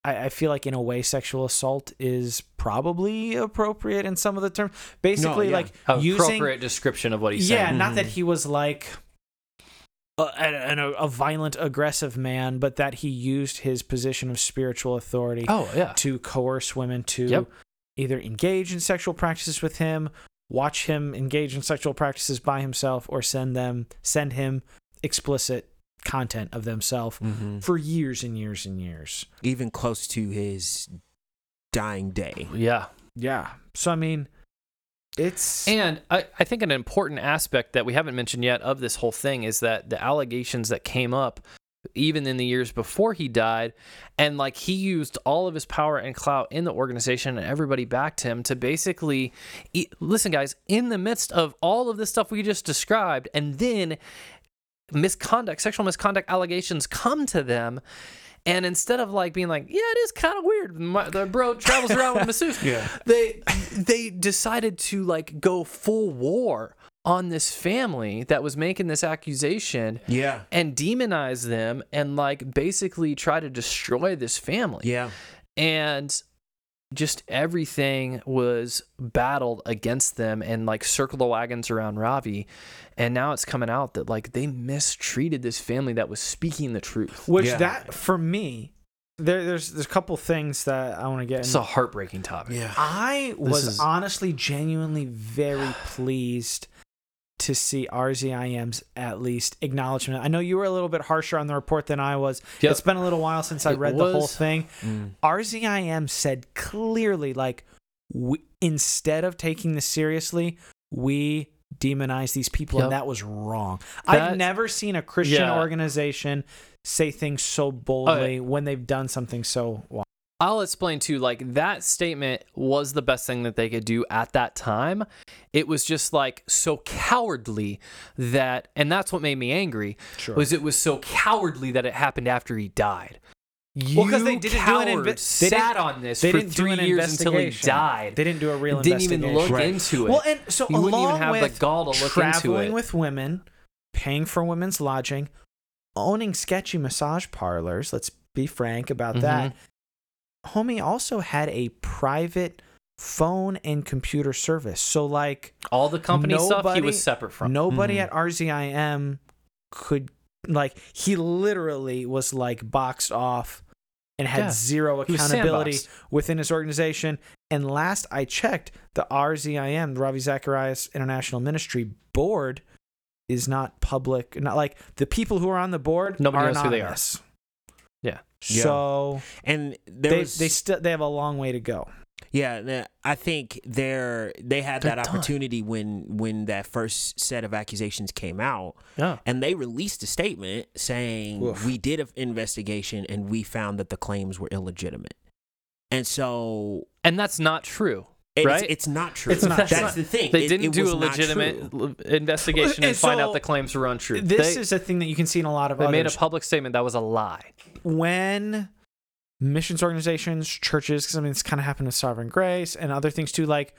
I, I feel like, in a way, sexual assault is probably appropriate in some of the terms. Basically, yeah. like using Appropriate description of what he's yeah, saying. not that Mhm. he was like a, a, a, a violent, aggressive man, but that he used his position of spiritual authority Oh yeah. to coerce women to Yep. either engage in sexual practices with him, watch him engage in sexual practices by himself, or send them send him explicit content of themselves Mhm. for years and years and years. Even close to his dying day. Yeah. Yeah. So I mean, it's And I, I think an important aspect that we haven't mentioned yet of this whole thing is that the allegations that came up even in the years before he died and like he used all of his power and clout in the organization and everybody backed him to basically listen guys in the midst of all of this stuff we just described and then misconduct sexual misconduct allegations come to them and instead of like being like yeah it is kind of weird My, the bro travels around with masseuse Yeah. they they decided to like go full war on this family that was making this accusation Yeah. and demonize them and like basically try to destroy this family Yeah. and just everything was battled against them and like circle the wagons around Ravi and now it's coming out that like they mistreated this family that was speaking the truth which Yeah. that for me, there, there's there's a couple things that I want to get. it's in. a heartbreaking topic Yeah. I was is- honestly genuinely very pleased to see RZIM's at least acknowledgement. I know you were a little bit harsher on the report than I was. Yep. It's been a little while since I It read the whole thing. Mm. RZIM said clearly, like, we, instead of taking this seriously, we demonize these people, Yep. and that was wrong. That- I've never seen a Christian Yeah. organization say things so boldly when they've done something so wrong. I'll explain too. Like that statement was the best thing that they could do at that time. It was just like so cowardly that, and that's what made me angry. Sure. Was it was so cowardly that it happened after he died. You Well, 'cause they didn't do an inve- didn't- sat on this they for didn't do three an years until he died. They didn't do a real investigation, didn't even look Right. into it. Well, and so You wouldn't even along have the with gall to look into traveling it. with women, paying for women's lodging, owning sketchy massage parlors. Let's be frank about mm-hmm. that. Mm-hmm. Homie also had a private phone and computer service. So like All the company stuff he nobody- was separate from. nobody Mhm. at RZIM could like he literally was like boxed off and had Yeah. zero accountability within his organization. And last I checked, the RZIM, the Ravi Zacharias International Ministry board, is not public. Not like the people who are on the board. Nobody are knows who they are. Anonymous. Yeah. Yeah. So And there they was, they still they have a long way to go. Yeah, uh, I think they're they had They're that done. opportunity when when that first set of accusations came out, Yeah. and they released a statement saying Oof. we did an investigation and we found that the claims were illegitimate, and so And that's not true. It's, Right? it's not true. It's not That's true. the thing. They It- didn't it do a legitimate investigation and And find out the claims were untrue. This they, is a thing that you can see in a lot of they made a public statement that was a lie. when missions organizations, churches, because I mean, it's kind of happened with Sovereign Grace and other things too. Like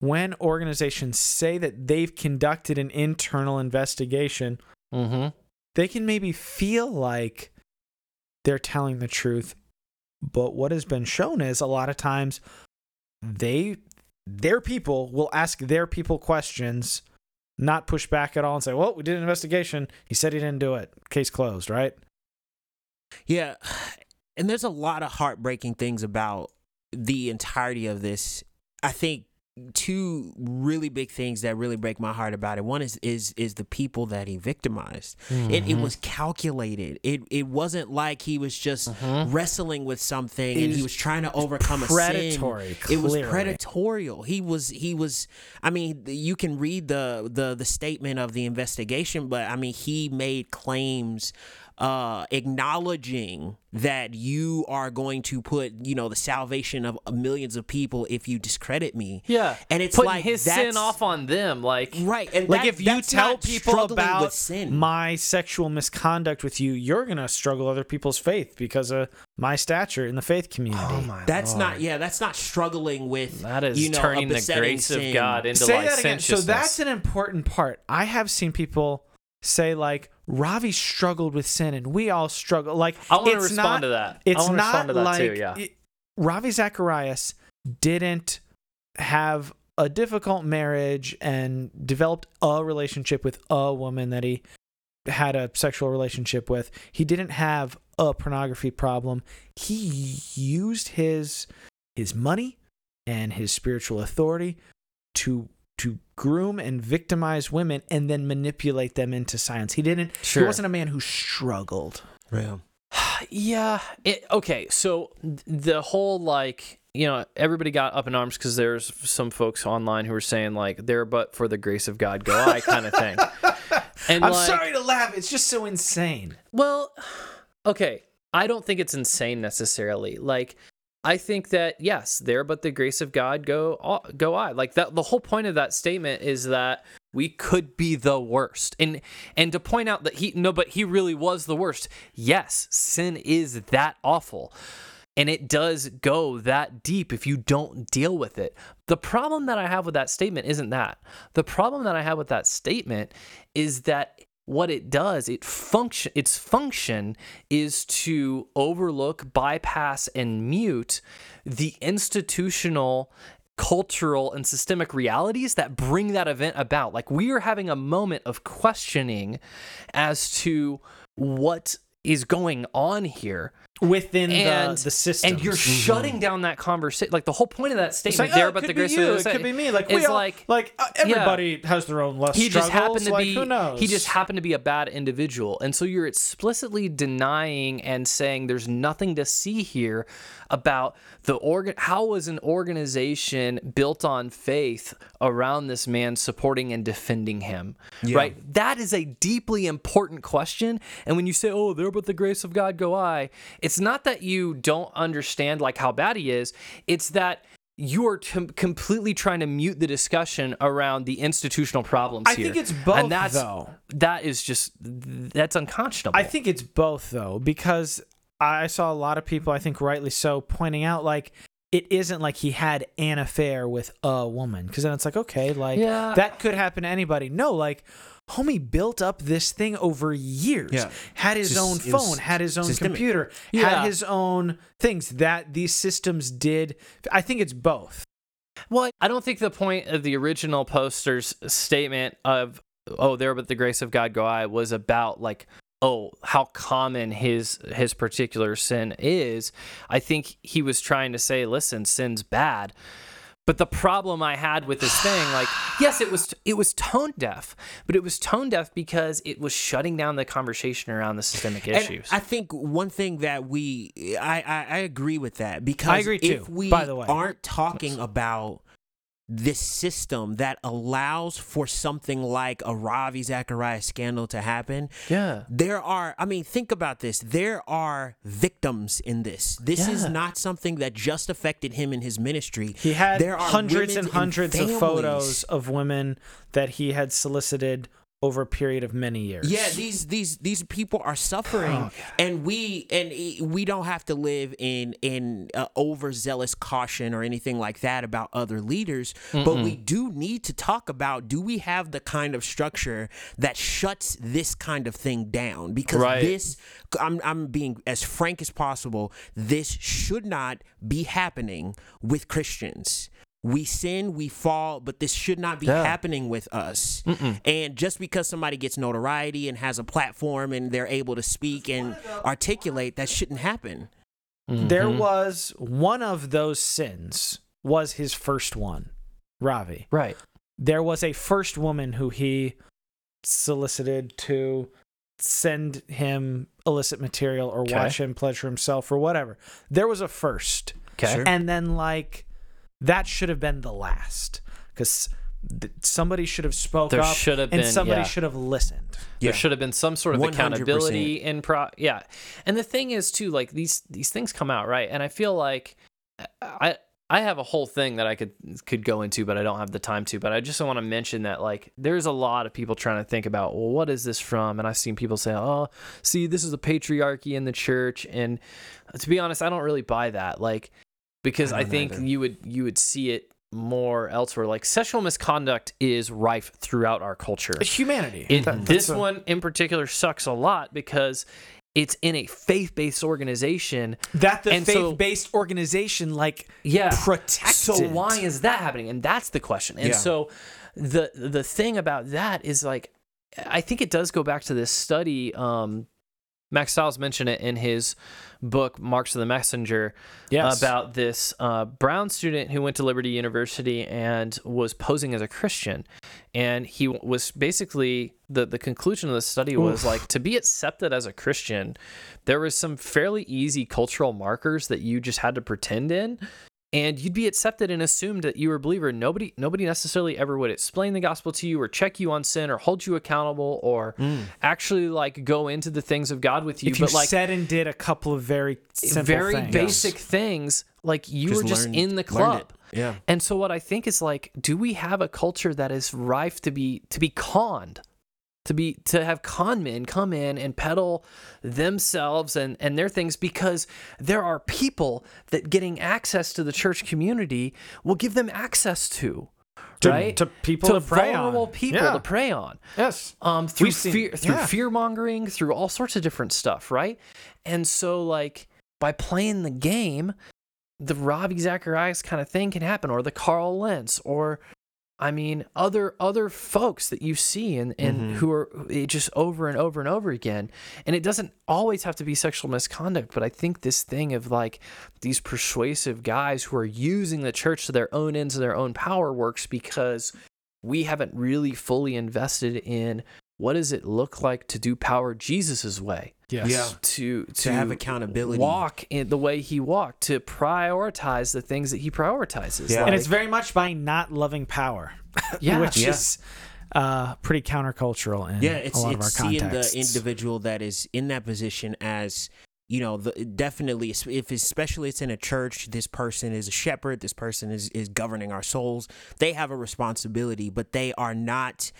when organizations say that they've conducted an internal investigation, Mm-hmm. they can maybe feel like they're telling the truth. But what has been shown is a lot of times they, their people will ask their people questions, not push back at all and say, well, we did an investigation. He said he didn't do it. Case closed, right? Yeah. And there's a lot of heartbreaking things about the entirety of this. I think two really big things that really break my heart about it. One is is is the people that he victimized. It, it was calculated. It it wasn't like he was just wrestling with something and he was trying to overcome predatory, a sin. It was clearly. predatorial. He was he was. I mean, you can read the the the statement of the investigation, but I mean, he made claims uh, acknowledging that you are going to put, you know, the salvation of millions of people if you discredit me. Yeah, and it's putting like his that's- sin off on them. Like, right. And Like that- if you tell people about with sin. my sexual misconduct with you, you're gonna struggle other people's faith because of my stature in the faith community. oh my, that's Lord. not yeah. That's not struggling with That is you know, a turning the besetting grace of. God into Say that again. So that's an important part. I have seen people say like Ravi struggled with sin and we all struggle. Like I want to respond not- to that. It's I want to not respond to that like too. Yeah. it- Ravi Zacharias didn't have a difficult marriage and developed a relationship with a woman that he had a sexual relationship with. He didn't have a pornography problem. He used his his money and his spiritual authority to to groom and victimize women and then manipulate them into science. He didn't Sure. he wasn't a man who struggled. Yeah. Yeah. It, okay. So the whole like you know everybody got up in arms because there's some folks online who were saying like there but for the grace of God go I kind of thing. And I'm like, sorry to laugh. It's just so insane. Well, okay. I don't think it's insane necessarily. Like I think that yes, there but the grace of God go go I. Like that the whole point of that statement is that we could be the worst. And and to point out that he no but he really was the worst. Yes, sin is that awful. And it does go that deep if you don't deal with it. The problem that I have with that statement isn't that. The problem that I have with that statement is that what it does, it function its function is to overlook, bypass and mute the institutional cultural and systemic realities that bring that event about. Like we are having a moment of questioning as to what is going on here Within and the, the system. and you're shutting down that conversation. Like the whole point of that It's statement like, there, oh, but it the could be grace you. of It could be me. Like we is all, like like uh, everybody has their own less he just happened to like, be who knows? he just happened to be a bad individual and so you're explicitly denying and saying there's nothing to see here about the organ how was an organization built on faith around this man supporting and defending him right that is a deeply important question and when you say oh there but the grace of god go i it's not that you don't understand like how bad he is it's that you are t- completely trying to mute the discussion around the institutional problems I here. think it's both, and that's, though. That is just that's unconscionable. I think it's both though, because I saw a lot of people, I think rightly so, pointing out like it isn't like he had an affair with a woman, because then it's like okay, like Yeah. that could happen to anybody. No, like. Homie built up this thing over years. Yeah. Had his Just- own phone, had his own systemic. computer, Yeah. had his own things that these systems did. I think it's both. Well, I don't think the point of the original poster's statement of "Oh, there but the grace of God go I" was about like oh how common his his particular sin is. I think he was trying to say, listen, sin's bad. But the problem I had with this thing, like, yes, it was it was tone deaf, but it was tone deaf because it was shutting down the conversation around the systemic And issues. I think one thing that we, I, I, I agree with that because I agree if we by the way. aren't talking about this system that allows for something like a Ravi Zacharias scandal to happen, yeah. there are, I mean, think about this. There are victims in this. This is not something that just affected him in his ministry. He had there are hundreds and hundreds of photos of women that he had solicited over a period of many years. Yeah, these these these people are suffering, and we and we don't have to live in in uh, overzealous caution or anything like that about other leaders. But we do need to talk about: do we have the kind of structure that shuts this kind of thing down? Because Right. this, I'm I'm being as frank as possible. This should not be happening with Christians. We sin, we fall, but this should not be Yeah. happening with us. And just because somebody gets notoriety and has a platform and they're able to speak and articulate, that shouldn't happen. There Mhm. was one of those sins was his first one. Ravi. Right. There was a first woman who he solicited to send him illicit material or Okay. watch him pleasure himself or whatever. There was a first. Okay. And then like that should have been the last cuz somebody should have spoke There up should have and been- somebody yeah. should have listened. There should have been some sort of 100%. accountability in pro. Yeah, and the thing is too, like these these things come out right, and I feel like I I have a whole thing that I could could go into, but I don't have the time to. But I just want to mention that like there's a lot of people trying to think about well, what is this from? And I've seen people say, oh, see, this is a patriarchy in the church, and uh, to be honest, I don't really buy that. Like because I I, think either. you would you would see it more elsewhere. Like sexual misconduct is rife throughout our culture. Humanity. It, That- this a- one in particular sucks a lot because it's in a faith-based organization. that the and faith-based organization like Yeah. protected. So why is that happening? And that's the question. And Yeah. so the the thing about that is like I think it does go back to this study um Mack Stiles mentioned it in his book Marks of the Messenger Yes. about this uh, Brown student who went to Liberty University and was posing as a Christian, and he was basically the the conclusion of the study was Oof. like to be accepted as a Christian, there was some fairly easy cultural markers that you just had to pretend in. And you'd be accepted and assumed that you were a believer. Nobody, nobody necessarily ever would explain the gospel to you, or check you on sin, or hold you accountable, or mm. actually like go into the things of God with you. if you but like said and did a couple of very simple very things. basic things like you Just were just learned- in the club. Yeah. and so what i think is like do we have a culture that is rife to be to be conned to be to have con men come in and peddle themselves and and their things because there are people that getting access to the church community will give them access to To- right to people to to prey on. vulnerable people Yeah. to prey on Yes. um through seen- fear through yeah. fear mongering through all sorts of different stuff right and so like by playing the game the Ravi Zacharias kind of thing can happen or the Carl Lentz or I mean other other folks that you see and and Mm-hmm. Mhm. who are just over and over and over again and it doesn't always have to be sexual misconduct but I think this thing of like these persuasive guys who are using the church to their own ends and their own power works because we haven't really fully invested in what does it look like to do power Jesus's way Yes. Yeah. to to, To have accountability. walk in the way he walked to prioritize the things that he prioritizes Yeah. and it's very much by not loving power, yeah which Yeah. is uh, pretty countercultural in yeah it's a lot of our it's seeing contexts. the individual that is in that position as you know the, definitely if especially it's in a church this person is a shepherd this person is is governing our souls they have a responsibility but they are not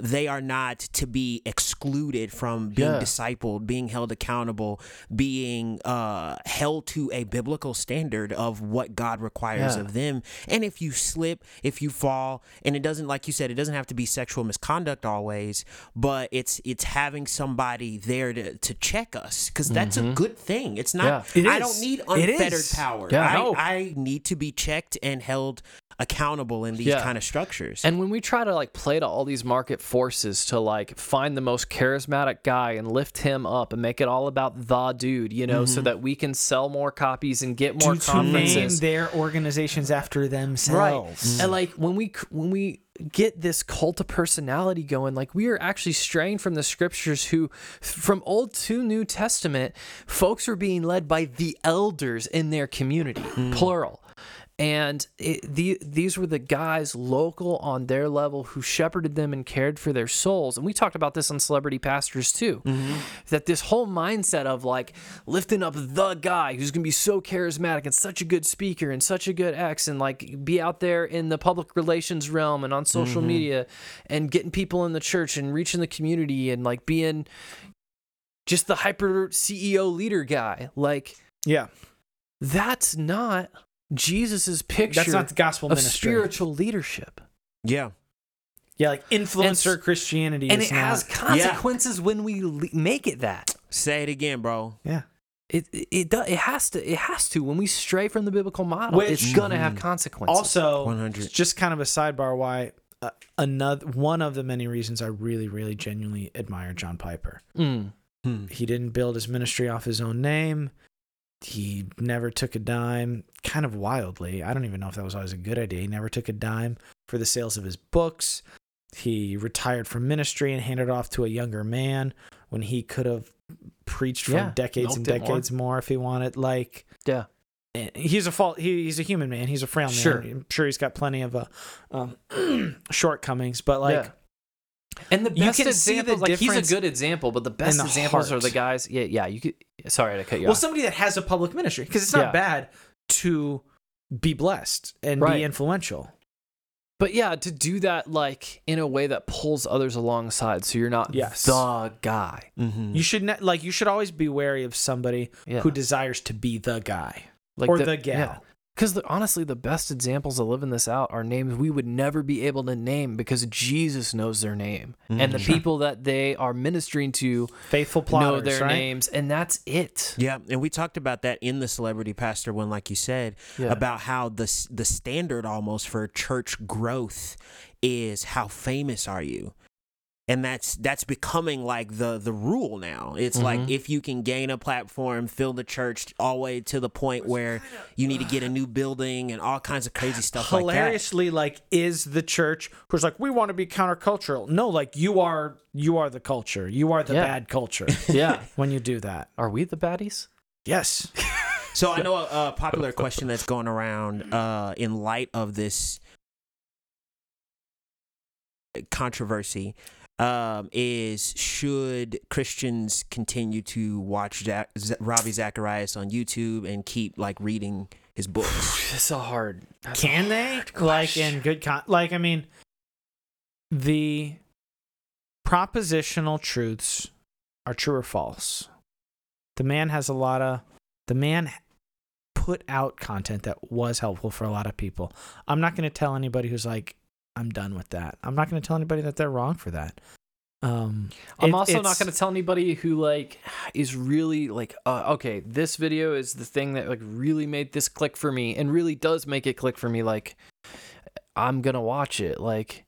they are not to be excluded from being Yeah. discipled, being held accountable, being uh, held to a biblical standard of what God requires Yeah. of them. And if you slip, if you fall, and it doesn't, like you said, it doesn't have to be sexual misconduct always, but it's it's having somebody there to, to check us because that's a good thing. It's not. Mm-hmm. Yeah. It I don't need unfettered power. I, No. I need to be checked and held accountable in these kind of structures. And when we try to like play to all these market forces to like find the most charismatic guy and lift him up and make it all about the dude, you know, so mm-hmm. that we can sell more copies and get more Due to name their organizations after themselves. right? And like when we when we get this cult of personality going, like we are actually straying from the scriptures who from Old to New Testament, folks are being led by the elders in their community, hmm. plural. And it, the, these were the guys local on their level who shepherded them and cared for their souls. And we talked about this on Celebrity Pastors too. Mm-hmm. That this whole mindset of like lifting up the guy who's going to be so charismatic and such a good speaker and such a good ex and like be out there in the public relations realm and on social mm-hmm. media and getting people in the church and reaching the community and like being just the hyper CEO leader guy. Like Yeah. that's not Jesus's picture That's not the gospel of ministry. spiritual leadership. yeah. Yeah, like influencer And- Christianity And is it has not- consequences when we le- make it that. Say it again, bro. Yeah. It it it, do, it has to it has to when we stray from the biblical model. Which- it's gonna have consequences. Also, 100. just kind of a sidebar why uh, another one of the many reasons I really really genuinely admire John Piper. Mm. Hmm. He didn't build his ministry off his own name. He never took a dime, kind of wildly. I don't even know if that was always a good idea. He never took a dime for the sales of his books. He retired from ministry and handed it off to a younger man when he could have preached for Yeah, decades and it more. decades more. if he wanted. Like, Yeah. he's a fault. He, he's a human man. He's a frail man. Sure. I'm sure he's got plenty of uh, um, shortcomings, but like. Yeah. And the best You best can see the examples, like he's a good example, but the best the examples are the guys. Yeah, yeah. You could. Sorry to cut you off. well off. somebody that has a public ministry because it's not Yeah. bad to be blessed and Right. be influential But yeah, to do that like in a way that pulls others alongside, so you're not Yes. the guy. Mm-hmm. you should ne- like you should always be wary of somebody Yeah. who desires to be the guy like or the gal. Because honestly, the best examples of living this out are names we would never be able to name because Jesus knows their name, mm, and the people that they are ministering to faithful plotters know their right? names, and that's it. Yeah, and we talked about that in the celebrity pastor one, like you said, Yeah. about how the the standard almost for church growth is how famous are you, and that's that's becoming like the the rule now. It's like Mhm. if you can gain a platform, fill the church all the way to the point where you need to get a new building and all kinds of crazy stuff like that. hilariously like is the church who's like we want to be countercultural no like you are you are the culture you are the Yeah. bad culture Yeah. when you do that Are we the baddies? yes So I know a, a popular question that's going around uh, in light of this controversy um, is should Christians continue to watch Zach- Z- Ravi Zacharias on YouTube and keep like reading his books? It's a hard. that's a can they hard like in good con like i mean the propositional truths are true or false the man has a lot of the man put out content that was helpful for a lot of people i'm not going to tell anybody who's like i'm done with that. I'm not going to tell anybody that they're wrong for that. Um I'm it- also not going to tell anybody who like is really like uh, okay, this video is the thing that like really made this click for me and really does make it click for me like I'm going to watch it. Like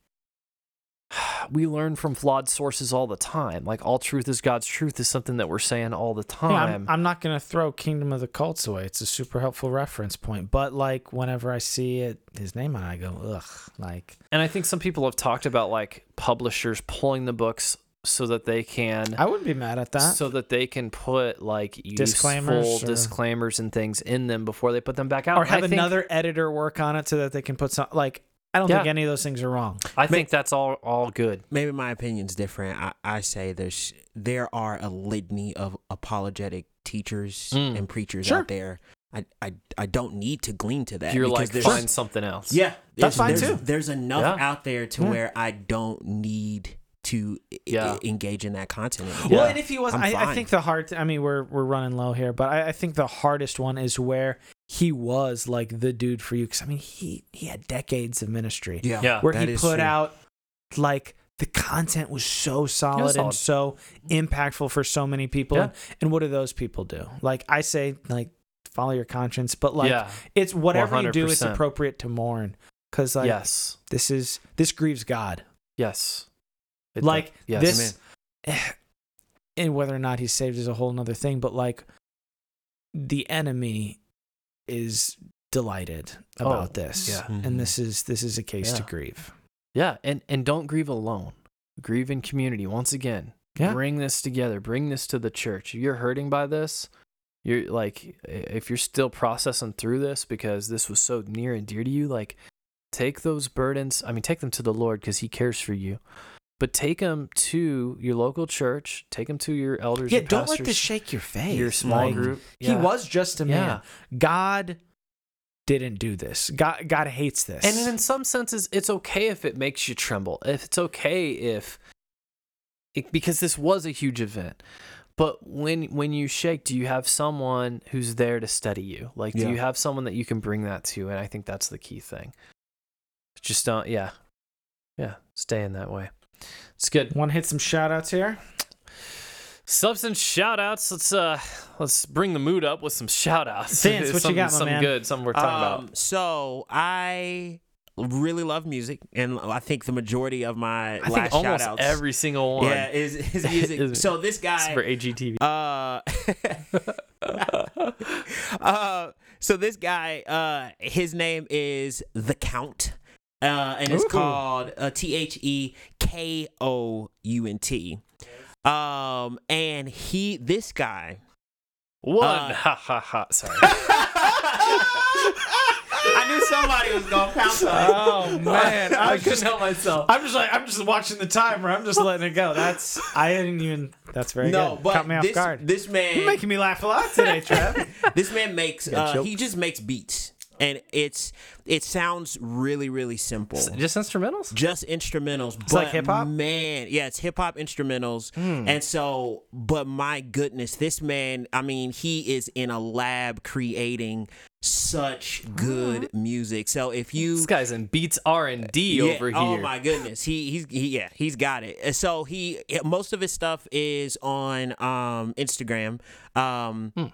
we learn from flawed sources all the time. Like all truth is God's truth is something that we're saying all the Yeah, I'm, time. I'm not going to throw Kingdom of the Cults away. It's a super helpful reference point. But like whenever I see it, his name on it, I go, ugh. Like and I think some people have talked about like publishers pulling the books so that they can I wouldn't be mad at that. so that they can put like Disclaimers or- disclaimers and things in them before they put them back out. or have I think- another editor work on it so that they can put some like. I don't Yeah. think any of those things are wrong. I think that's all all good. Maybe my opinion's different. I, I say there's there are a litany of apologetic teachers Mm. and preachers Sure. out there. I, I I don't need to glean to that. You're like there's- find something else. Yeah, That's fine, there's, too. There's enough Yeah. out there to Yeah. where I don't need to Yeah. i- engage in that content. anymore. Well, Yeah. and if he was, I'm I, I think the hard. I mean, we're we're running low here, but I, I think the hardest one is where he was like the dude for you. Because I mean, he he had decades of ministry. yeah, Yeah. where he put true. out like the content was so solid, solid. and so impactful for so many people. Yeah. And, and what do those people do? Like I say, like follow your conscience, but like yeah. it's whatever you do, it's appropriate to mourn because like yes. this is this grieves God. Yes. It like does. yes. this, and whether or not he's saved is a whole nother thing. But like the enemy is delighted about Oh, this, yeah. Mhm. and this is this is a case to grieve. Yeah, and and don't grieve alone. Grieve in community. Once again, Yeah. bring this together. Bring this to the church. If you're hurting by this, you're like if you're still processing through this because this was so near and dear to you, like take those burdens. I mean, take them to the Lord because He cares for you. But take them to your local church. Take them to your elders. Yeah, don't let this shake your faith. Your small Like, group. He was just a man. Yeah. God didn't do this. God God hates this. And in some senses, it's okay if it makes you tremble. If it's okay if, it, because this was a huge event. But when when you shake, do you have someone who's there to steady you? Like, do Yeah. you have someone that you can bring that to? And I think that's the key thing. Just don't, yeah, yeah, stay in that way. It's good. Want to hit some shout outs here? Substance shout outs. Let's uh let's bring the mood up with some shout outs. Vince, what you got, my something man? good, something we're talking Um, so I really love music, and I think the majority of my about. I think last almost shout-outs, every single one yeah is, is music. is- so this is guy, for AGTV. uh, uh, so this guy, uh, his name is the Kount, uh, and it's Ooh. called uh, T H E K O U N T. Um, and he, this guy, One. Uh, ha ha ha. Sorry. I knew somebody was gonna pounce on. Oh man, I, I was couldn't just, help myself. I'm just like I'm just watching the timer. I'm just letting it go. That's I didn't even. That's very No, good. but Caught me off this guard. this man, You're making me laugh a lot today, Trev. this man makes uh, he just makes beats and it's it sounds really really simple Just instrumentals? just instrumentals but like hip-hop? man yeah it's hip-hop instrumentals Hmm. and so but my goodness this man i mean he is in a lab creating such good music so if you This guy's in Beats R and D yeah, over here. Oh my goodness, he he's he, yeah he's got it. So he most of his stuff is on um Instagram. Um, Hmm.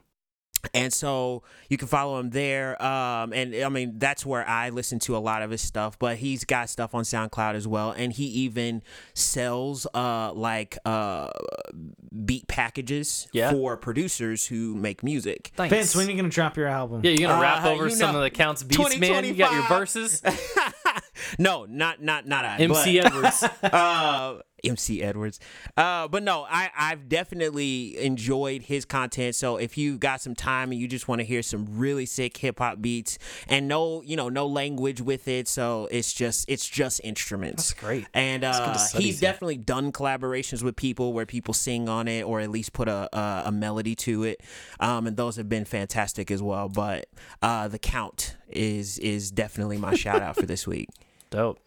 And so you can follow him there. Um, and I mean, that's where I listen to a lot of his stuff, but he's got stuff on SoundCloud as well. And he even sells, uh, like, uh, beat packages Yeah. for producers who make music. Thanks. Vince, when are you gonna drop your album? yeah, you're gonna rap Uh, over some know, of the Kount's beats, man? You got your verses? no, not, not, not I. MC but- Edwards. MC Edwards. Uh, but no, I, I've definitely enjoyed his content. So if you got some time and you just want to hear some really sick hip hop beats and no, you know, no language with it, so it's just it's just instruments. That's great. And uh, study he's to. definitely done collaborations with people where people sing on it or at least put a a, a melody to it, um, and those have been fantastic as well. But uh, the Kount is is definitely my shout out for this week. Dope.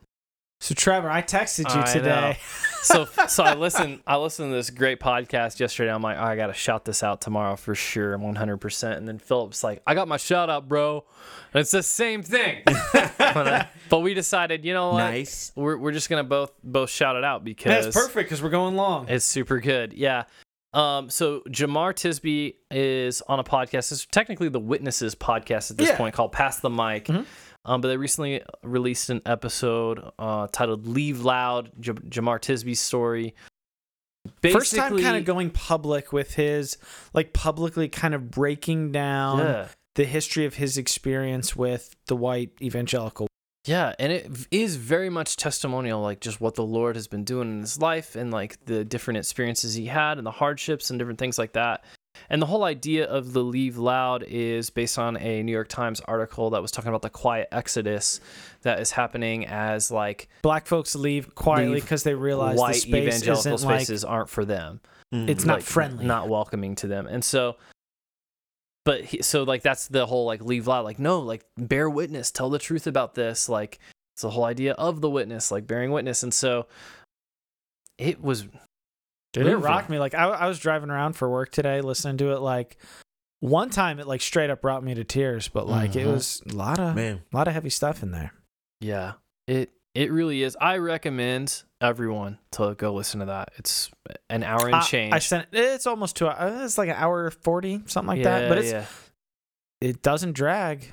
So Trevor, I texted you I today. So so I listened I listened to this great podcast yesterday. I'm like, oh, I gotta shout this out tomorrow for sure, 100. percent And then Philip's like, I got my shout out, bro. And it's the same thing. but, uh, but we decided, you know what? Nice. We're we're just gonna both both shout it out because That's perfect because we're going long. It's super good. Yeah. Um, so Jemar Tisby is on a podcast. It's technically the Witnesses podcast at this Yeah. point called Pass the Mic. Mhm. Um, but they recently released an episode uh, titled "Leave Loud." J- Jemar Tisby's story. First time kind of going public with his, like publicly kind of breaking down Yeah. the history of his experience with the white evangelical. Yeah, and it is very much testimonial, like just what the Lord has been doing in his life and like the different experiences he had and the hardships and different things like that. And the whole idea of the leave loud is based on a New York Times article that was talking about the quiet exodus that is happening as like Black folks leave quietly because they realize the space evangelical isn't like spaces aren't for them. Mm-hmm. it's not friendly. not welcoming to them and so but he, so like that's the whole like leave loud like no like bear witness tell the truth about this like it's the whole idea of the witness like bearing witness and so it was Dude, it moving. rocked me. Like I, I was driving around for work today, listening to it. Like one time, it like straight up brought me to tears. But like it Mhm. was a lot of Man. a lot of heavy stuff in there. yeah it it really is i recommend everyone to go listen to that it's an hour and I- change I sent it's almost two. a, it's like an hour forty something like yeah, that. But it's yeah. it doesn't drag.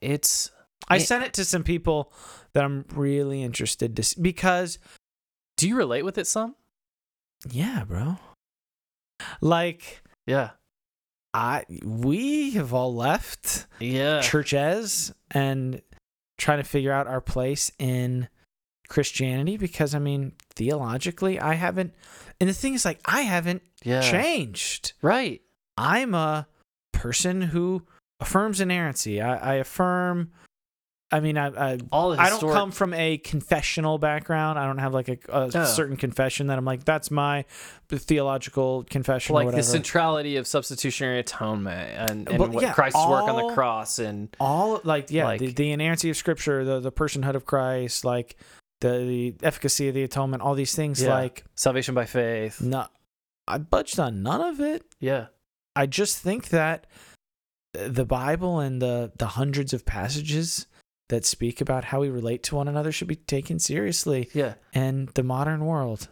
it's I Yeah. sent it to some people that I'm really interested to see because do you relate with it some yeah, bro. Like yeah I we have all left yeah churches and trying to figure out our place in Christianity because I mean theologically I haven't and the thing is like I haven't yeah changed. right I'm a person who affirms inerrancy. I, I affirm I mean I I all the I don't historic- come from a confessional background. I don't have like a, a Yeah. certain confession that I'm like that's my theological confession or like the centrality of substitutionary atonement and, and what yeah, Christ's work on all- the cross and all like yeah the, Like- the inerrancy of scripture the the personhood of christ like the, the efficacy of the atonement all these things Yeah. like salvation by faith. no i budged on none of it Yeah. i just think that the bible and the the hundreds of passages that speak about how we relate to one another should be taken seriously Yeah. in the modern world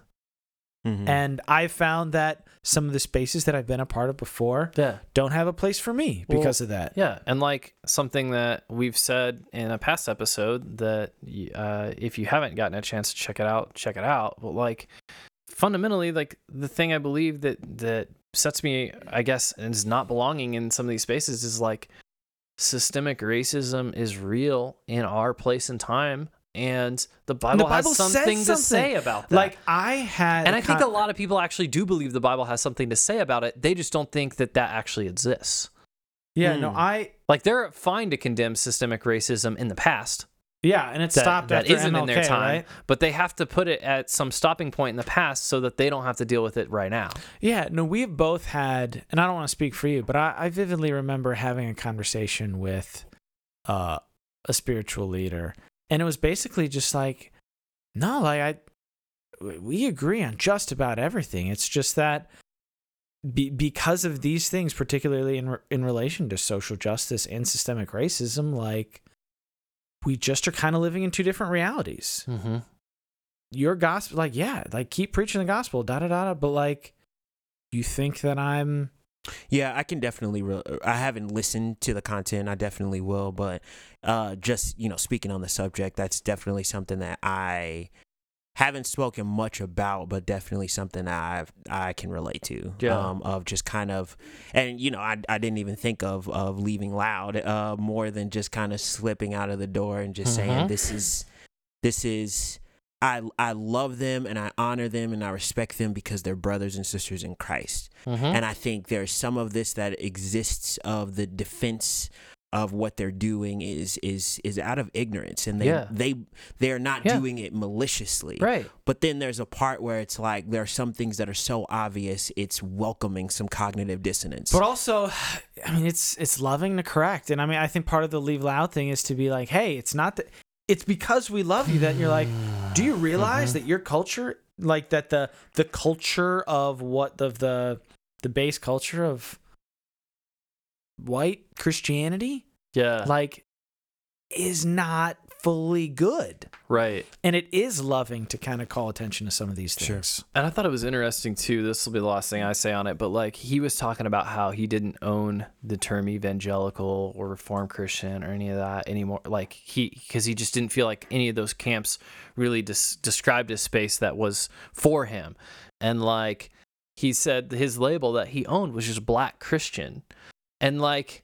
Mhm. and i found that some of the spaces that i've been a part of before Yeah. don't have a place for me Well, because of that Yeah. And like something that we've said in a past episode that uh, if you haven't gotten a chance to check it out, check it out. But like fundamentally, like the thing I believe that that sets me, I guess, and is not belonging in some of these spaces is like systemic racism is real in our place and time, and the Bible, Bible has says something to say about that. Like I had, and I think con- a lot of people actually do believe the Bible has something to say about it. They just don't think that that actually exists. yeah, no, Hmm. I Like they're fine to condemn systemic racism in the past. Yeah, and it That, stopped that after isn't in their time, right? but they have to put it at some stopping point in the past so that they don't have to deal with it right now. Yeah, no, we've both had, and I don't want to speak for you, but I, I vividly remember having a conversation with uh, a spiritual leader, and it was basically just like, no, like I, we agree on just about everything. It's just that be, because of these things, particularly in in relation to social justice and systemic racism, like we just are kind of living in two different realities Mm-hmm. your gospel like yeah like keep preaching the gospel da da da da but like you think that i'm Yeah, I can definitely. Re- I haven't listened to the content. I definitely will, but uh, just you know, speaking on the subject, that's definitely something that I haven't spoken much about, but definitely something that I can relate to. Yeah. Um, of just kind of, and you know, I I didn't even think of of leaving loud. Uh, more than just kind of slipping out of the door and just saying Mhm. this is, this is. I, I love them and I honor them and I respect them because they're brothers and sisters in Christ. Mm-hmm. And I think there's some of this that exists of the defense of what they're doing is is is out of ignorance and they Yeah. they they're not Yeah. doing it maliciously. right. But then there's a part where it's like there are some things that are so obvious it's welcoming some cognitive dissonance. but also i mean it's it's loving to correct and i mean i think part of the leave loud thing is to be like hey it's not that it's because we love you that you're like do you realize mm-hmm. that your culture like that the the culture of what the the the base culture of white christianity Yeah. like is not fully good right. and it is loving to kind of call attention to some of these Sure. things And I thought it was interesting too. This will be the last thing I say on it, but like he was talking about how he didn't own the term evangelical or reformed Christian or any of that anymore. Like he, because he just didn't feel like any of those camps really des- described a space that was for him. And like he said, his label that he owned was just black Christian. And like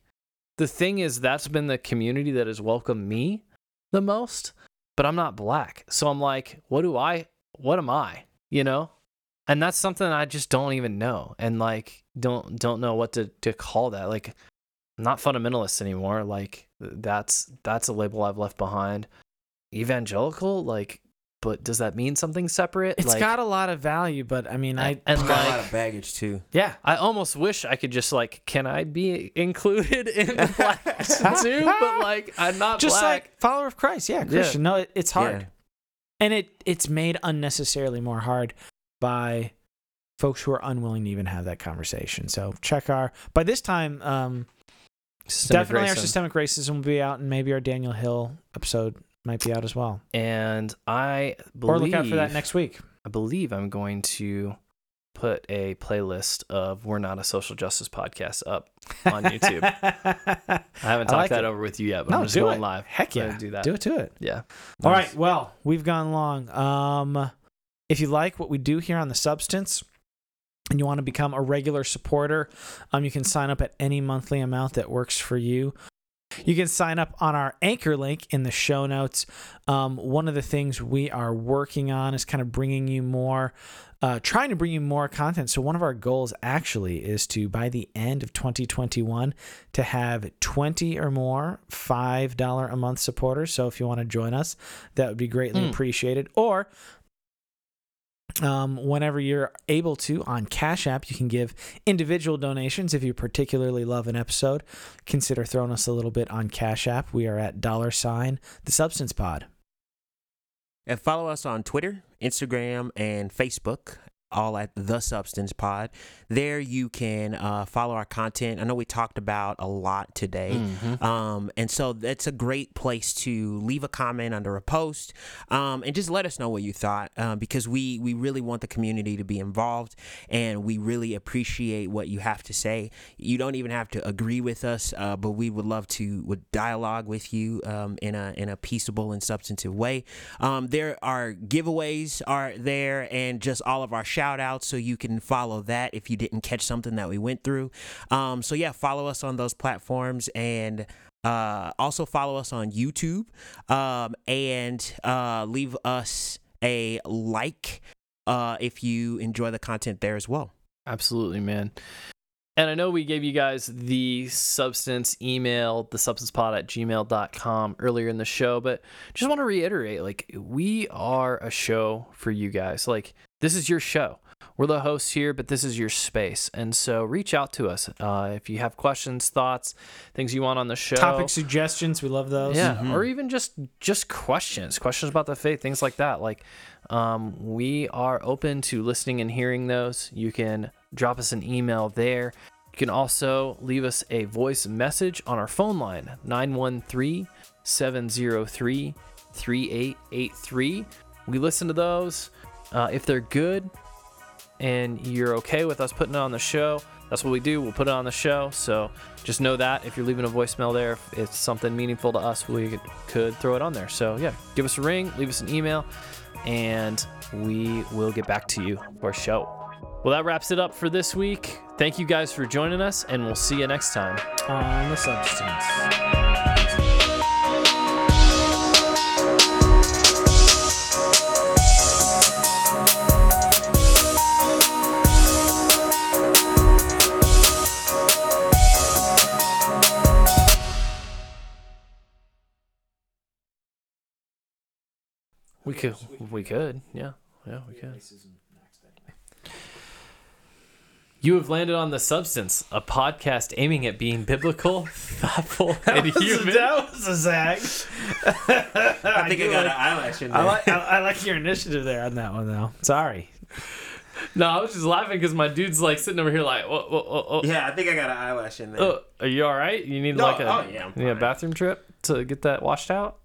the thing is, that's been the community that has welcomed me the most, but I'm not black. So I'm like, what do I, what am I? You know? And that's something I just don't even know. And like, don't, don't know what to, to call that. Like, I'm not fundamentalist anymore. Like that's, that's a label I've left behind. Evangelical, like, but does that mean something separate? It's like, got a lot of value, but I mean, I and It's got a lot of baggage too. yeah, I almost wish I could just like, can I be included in the black Christian too? But like, I'm not just black. like follower of Christ. Yeah, Christian. No, it, it's hard, Yeah. and it it's made unnecessarily more hard by folks who are unwilling to even have that conversation. So check our by this time, um, Systemic definitely our systemic racism will be out, and maybe our Daniel Hill episode might be out as well. and I believe, Or look out for that next week. I believe I'm going to put a playlist of "We're Not a Social Justice Podcast" up on YouTube. I haven't talked like that it. over with you yet, but no, I'm just going it. live. Heck yeah, do that. Do it to it. Yeah. All Nice. right. Well, we've gone long. Um, if you like what we do here on the Substance, and you want to become a regular supporter, um, you can sign up at any monthly amount that works for you. You can sign up on our anchor link in the show notes. Um, one of the things we are working on is kind of bringing you more, uh, trying to bring you more content. So, one of our goals actually is to, by the end of 2021, to have 20 or more $5 a month supporters. So, if you want to join us, that would be greatly Hmm. appreciated. Or, um, whenever you're able to on Cash App, you can give individual donations. If you particularly love an episode, consider throwing us a little bit on Cash App. We are at dollar sign the Substance Pod. And follow us on Twitter, Instagram, and Facebook, all at The Substance Pod. There you can uh, follow our content. I know we talked about a lot today. Mhm. Um, and so that's a great place to leave a comment under a post um, and just let us know what you thought uh, because we, we really want the community to be involved and we really appreciate what you have to say. You don't even have to agree with us, uh, but we would love to would dialogue with you um, in, a, in a peaceable and substantive way. Um, there are giveaways are there and just all of our shout shout out so you can follow that if you didn't catch something that we went through. Um, so yeah, follow us on those platforms and uh, also follow us on YouTube um, and uh, leave us a like uh, if you enjoy the content there as well. Absolutely, man. And I know we gave you guys the substance email, the substancepod at gmail.com earlier in the show, but just want to reiterate like, we are a show for you guys. Like, this is your show. We're the hosts here, but this is your space. And so reach out to us uh, if you have questions, thoughts, things you want on the show. Topic suggestions, we love those. Yeah, or even just just questions, questions about the faith, things like that. Like, um, we are open to listening and hearing those. You can drop us an email there. You can also leave us a voice message on our phone line 913 703 3883. We listen to those. Uh, if they're good and you're okay with us putting it on the show, that's what we do. We'll put it on the show. So just know that if you're leaving a voicemail there, if it's something meaningful to us, we could, throw it on there. So yeah, give us a ring, leave us an email, and we will get back to you for show. Well, that wraps it up for this week. Thank you guys for joining us, and we'll see you next time. On the substance. We could, we could, yeah, yeah, we could. You have landed on the substance, a podcast aiming at being biblical, thoughtful, and human. that was a zag. I think I, got an eyelash in there. I like, I, I like your initiative there on that one, though. Sorry. No, I was just laughing because my dude's like sitting over here, like, oh, oh, oh, oh. yeah, I think I got an eyelash in there. oh, are you all right? You need No, like a, oh, yeah, I'm you need a bathroom trip to get that washed out.